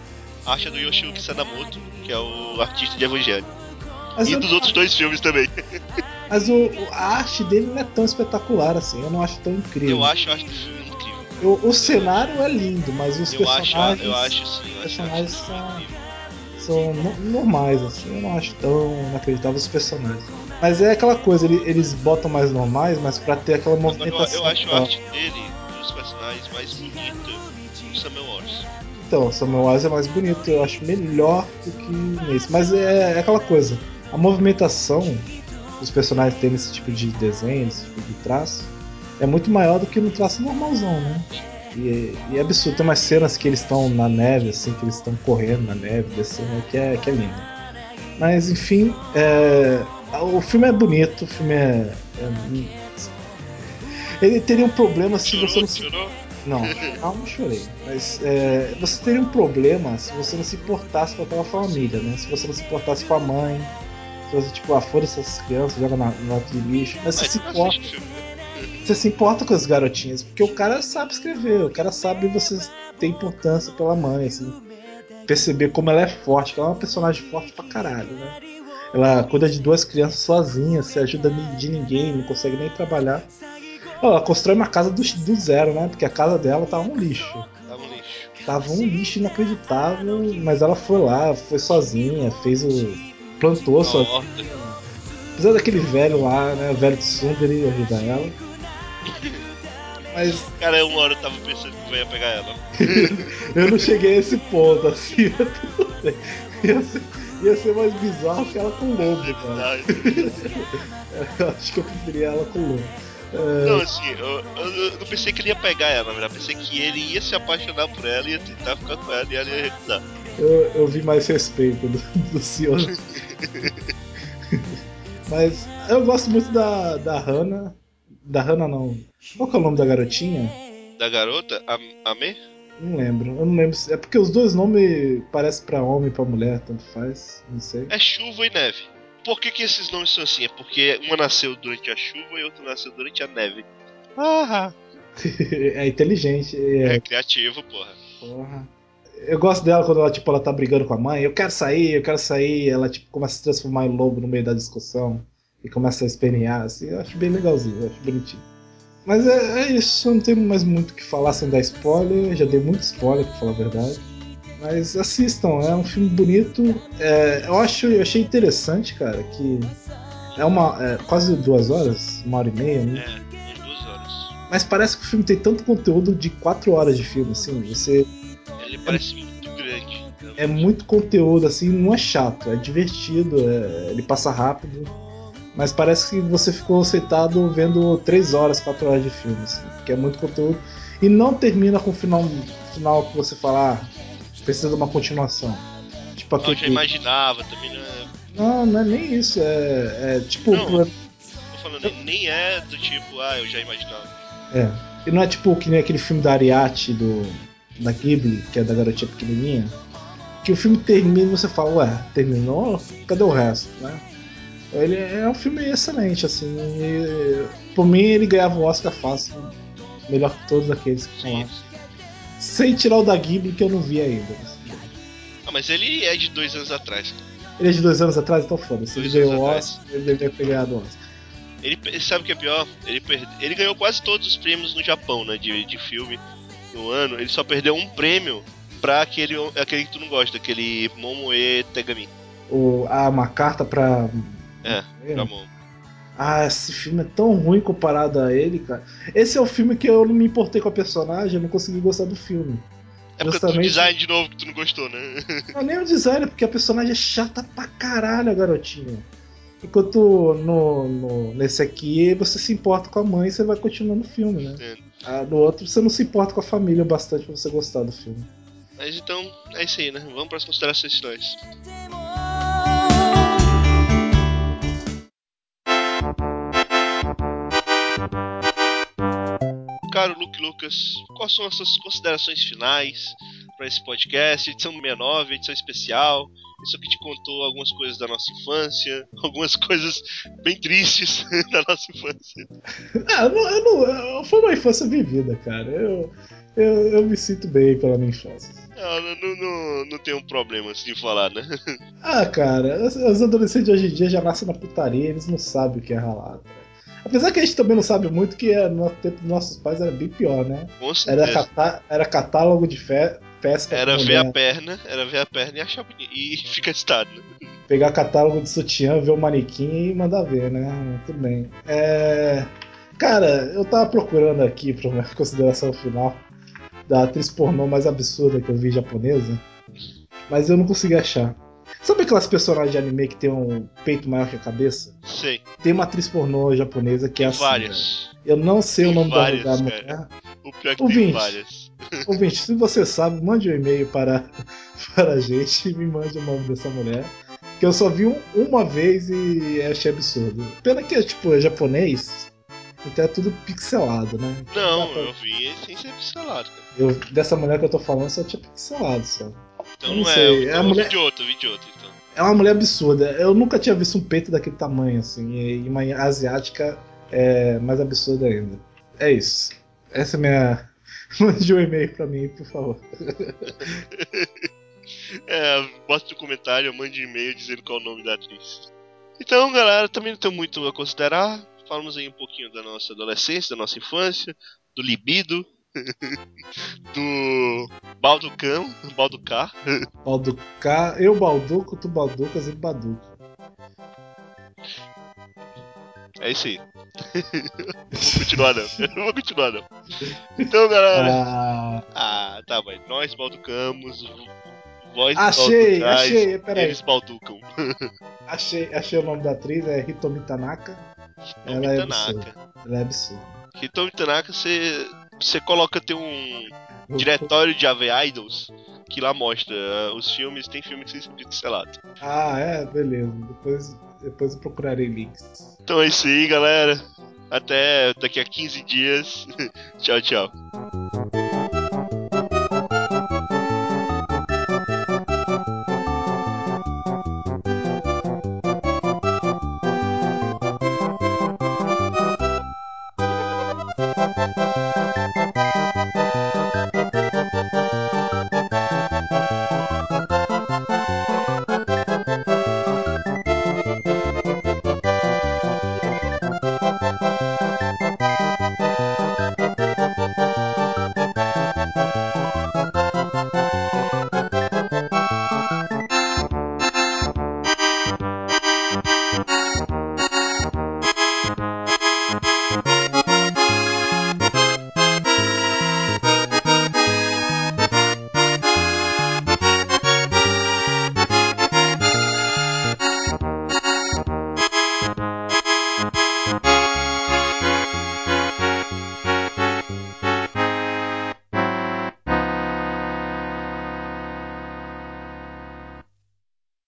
A arte é do Yoshiyuki Sadamoto, que é o artista de Evangelho. Mas, E eu- dos outros dois filmes também. [LAUGHS] mas o, a arte dele não é tão espetacular assim, eu não acho tão incrível. Eu acho a arte do filme incrível. Eu- o cenário é lindo, mas os Eu acho, personagens, eu acho sim, eu acho a arte personagens do filme são- são no- normais, assim, eu não acho tão inacreditáveis os personagens. Mas é aquela coisa, ele- eles botam mais normais, mas pra ter aquela Agora, eu, movimentação. eu acho a arte dele, dos personagens, mais bonita do Samuel Wars. Então, Samuel Wise é mais bonito, eu acho melhor do que nesse. Mas é, é aquela coisa, a movimentação dos personagens tendo esse tipo de desenho, esse tipo de traço, é muito maior do que no traço normalzão, né? E, e é absurdo, tem umas cenas que eles estão na neve, assim, que eles estão correndo na neve, descendo, que é, que é lindo. Mas enfim, é, o filme é bonito, o filme é. é- ele teria um problema se você não se não, calma, não chorei. Mas é, você teria um problema se você não se importasse com aquela família, né? Se você não se importasse com a mãe, você, tipo, ah, foda essas crianças, joga na, no lata de lixo. Mas você se importa, né? você se importa com as garotinhas, porque o cara sabe escrever, o cara sabe você ter importância pela mãe, assim. Perceber como ela é forte, que ela é uma personagem forte pra caralho, né? Ela cuida de duas crianças sozinha, se ajuda de ninguém, não consegue nem trabalhar. Ela constrói uma casa do, do zero, né? Porque a casa dela tá um lixo. Dá um lixo. tava um lixo inacreditável, mas ela foi lá, foi sozinha, fez o. plantou sozinha. Horta. Apesar daquele velho lá, né? O velho de Sundari ajudar ela. Mas Cara, uma hora eu tava pensando que eu ia pegar ela. [LAUGHS] eu não cheguei a esse ponto, assim, [LAUGHS] tudo bem. Ia ser, ia ser mais bizarro que ela com o lobo, cara. Ah, [LAUGHS] Eu acho que eu preferia ela com o lobo. É, Não, assim, eu, eu- eu não pensei que ele ia pegar ela, na verdade. Pensei que ele ia se apaixonar por ela, ia tentar ficar com ela e ela ia recusar. eu, eu vi mais respeito do, do senhor. [LAUGHS] Mas eu gosto muito da, da Hannah. Da Hannah não. Qual que é o nome da garotinha? Da garota, a, a Me? Não lembro. Eu não lembro. É porque os dois nomes parecem pra homem e pra mulher, tanto faz. Não sei. É chuva e neve. Por que, que esses nomes são assim? É porque uma nasceu durante a chuva e outra nasceu durante a neve. Ah, [LAUGHS] é inteligente. é, É, criativo, porra. porra. Eu gosto dela quando ela, tipo, ela tá brigando com a mãe. Eu quero sair, eu quero sair. Ela tipo, começa a se transformar em lobo no meio da discussão. E começa a espernear, assim. Eu acho bem legalzinho, eu acho bonitinho. Mas é, é isso, eu não tenho mais muito o que falar sem dar spoiler. Já dei muito spoiler, pra falar a verdade. Mas assistam, é um filme bonito. É, eu acho, eu achei interessante, cara, que é uma é, quase duas horas, uma hora e meia, né? É, em duas horas. Mas parece que o filme tem tanto conteúdo de quatro horas de filme, assim. Você Ele parece muito grande. né? é muito conteúdo, assim, não é chato, é divertido, é- ele passa rápido. Mas parece que você ficou sentado vendo três horas, quatro horas de filme, assim, porque é muito conteúdo. E não termina com o final, final que você fala, ah, precisa de uma continuação. Tipo Eu já aquele. imaginava, também não é. Não, não é nem isso, é, é tipo. Não. Tô falando, nem é do tipo, ah, eu já imaginava. É. E não é tipo que nem aquele filme da Ariate do, da Ghibli, que é da garotinha pequenininha. Que o filme termina e você fala, ué, terminou? Cadê o resto? Né? Ele é um filme excelente, assim. e, por mim, ele ganhava o Oscar fácil. Melhor que todos aqueles que Sim. lá. Sem tirar o da Ghibli, que eu não vi ainda. Ah, mas ele é de dois anos atrás. Ele é de dois anos atrás, então foda-se. Ele ganhou o. Oscar, ele deveria ter ganhado o Oscar. Ele sabe o que é pior? Ele, perde- ele ganhou quase todos os prêmios no Japão, né? De, de filme no ano. Ele só perdeu um prêmio pra aquele, aquele que tu não gosta, aquele Momoe Tegami. O, ah, uma carta pra. É, pra Momo. Ah, esse filme é tão ruim comparado a ele, cara. Esse é o filme que eu não me importei com a personagem, eu não consegui gostar do filme. É porque Justamente- design de novo que tu não gostou, né? Não, nem o design, é porque a personagem é chata pra caralho, a garotinha. Enquanto no, no- nesse aqui você se importa com a mãe e você vai continuando o filme, né? É. Ah, no outro você não se importa com a família bastante pra você gostar do filme. Mas então, é isso aí, né? Vamos pras considerações finais. Caro Luke Lucas, quais são as suas considerações finais para esse podcast? Edição 69, edição especial. Isso aqui te contou algumas coisas da nossa infância, [LAUGHS] algumas coisas bem tristes [LAUGHS] da nossa infância. Ah, eu não, eu não- eu- foi uma infância vivida, cara. Eu, eu, eu me sinto bem pela minha infância. Não, não, não, não, tem um problema assim de falar, né? [LAUGHS] Ah, cara, os, adolescentes de hoje em dia já nascem na putaria, eles não sabem o que é cara. Apesar que a gente também não sabe muito que é, no tempo dos nossos pais era bem pior, né? Com Era, catá- era catálogo de fe, pesca. Era ver a perna, era ver a perna e achar bonito. E fica excitado, né? Pegar catálogo de sutiã, ver o manequim e mandar ver, né? Tudo bem. É... Cara, eu tava procurando aqui pra minha [LAUGHS] consideração final da atriz pornô mais absurda que eu vi japonesa, mas eu não consegui achar. Sabe aquelas personagens de anime que tem um peito maior que a cabeça? Sei. Tem uma atriz pornô japonesa que é assim. várias. Eu não sei o Tem nome da- várias, da, mulher. O pior é que Ouvinte. tem várias. [LAUGHS] Ouvinte, se você sabe, mande um e-mail para, [LAUGHS] para a gente e me mande o nome dessa mulher. Que eu só vi um- uma vez e achei absurdo. Pena que é tipo é japonês, então é tudo pixelado, né? Não, pra- eu vi sem ser pixelado, cara. eu, dessa mulher que eu tô falando só tinha pixelado só. Então Eu não, não é. Então é mulher- vi de vi de outro, então. É uma mulher absurda. Eu nunca tinha visto um peito daquele tamanho, assim. E uma asiática é mais absurda ainda. É isso. Essa é a minha. [LAUGHS] Mande um e-mail pra mim, por favor. [LAUGHS] É, bota no comentário, mande um e-mail dizendo qual é o nome da atriz. Então, galera, também não tem muito a considerar. Falamos aí um pouquinho da nossa adolescência, da nossa infância, do libido. [LAUGHS] do Balducão, Balducar. Balducar, eu Balduco, tu Balducas e Baduco. É isso aí. não [LAUGHS] vou continuar não. Não [LAUGHS] vou continuar não. Então, galera. Ah, Ah, tá, mas nós balducamos. Vós Achei, balducais, achei, peraí. Eles balducam. [LAUGHS] achei, achei o nome da atriz, é Hitomi Tanaka. Ela é absurda. Ela é absurda. Hitomi Tanaka, você, você coloca tem um diretório de AV Idols que lá mostra ah, os filmes, tem filme que vocês pixelados. Ah, é? Beleza. Depois, depois eu procurarei links. Então é isso aí, galera. Até daqui a 15 dias. [LAUGHS] tchau, tchau.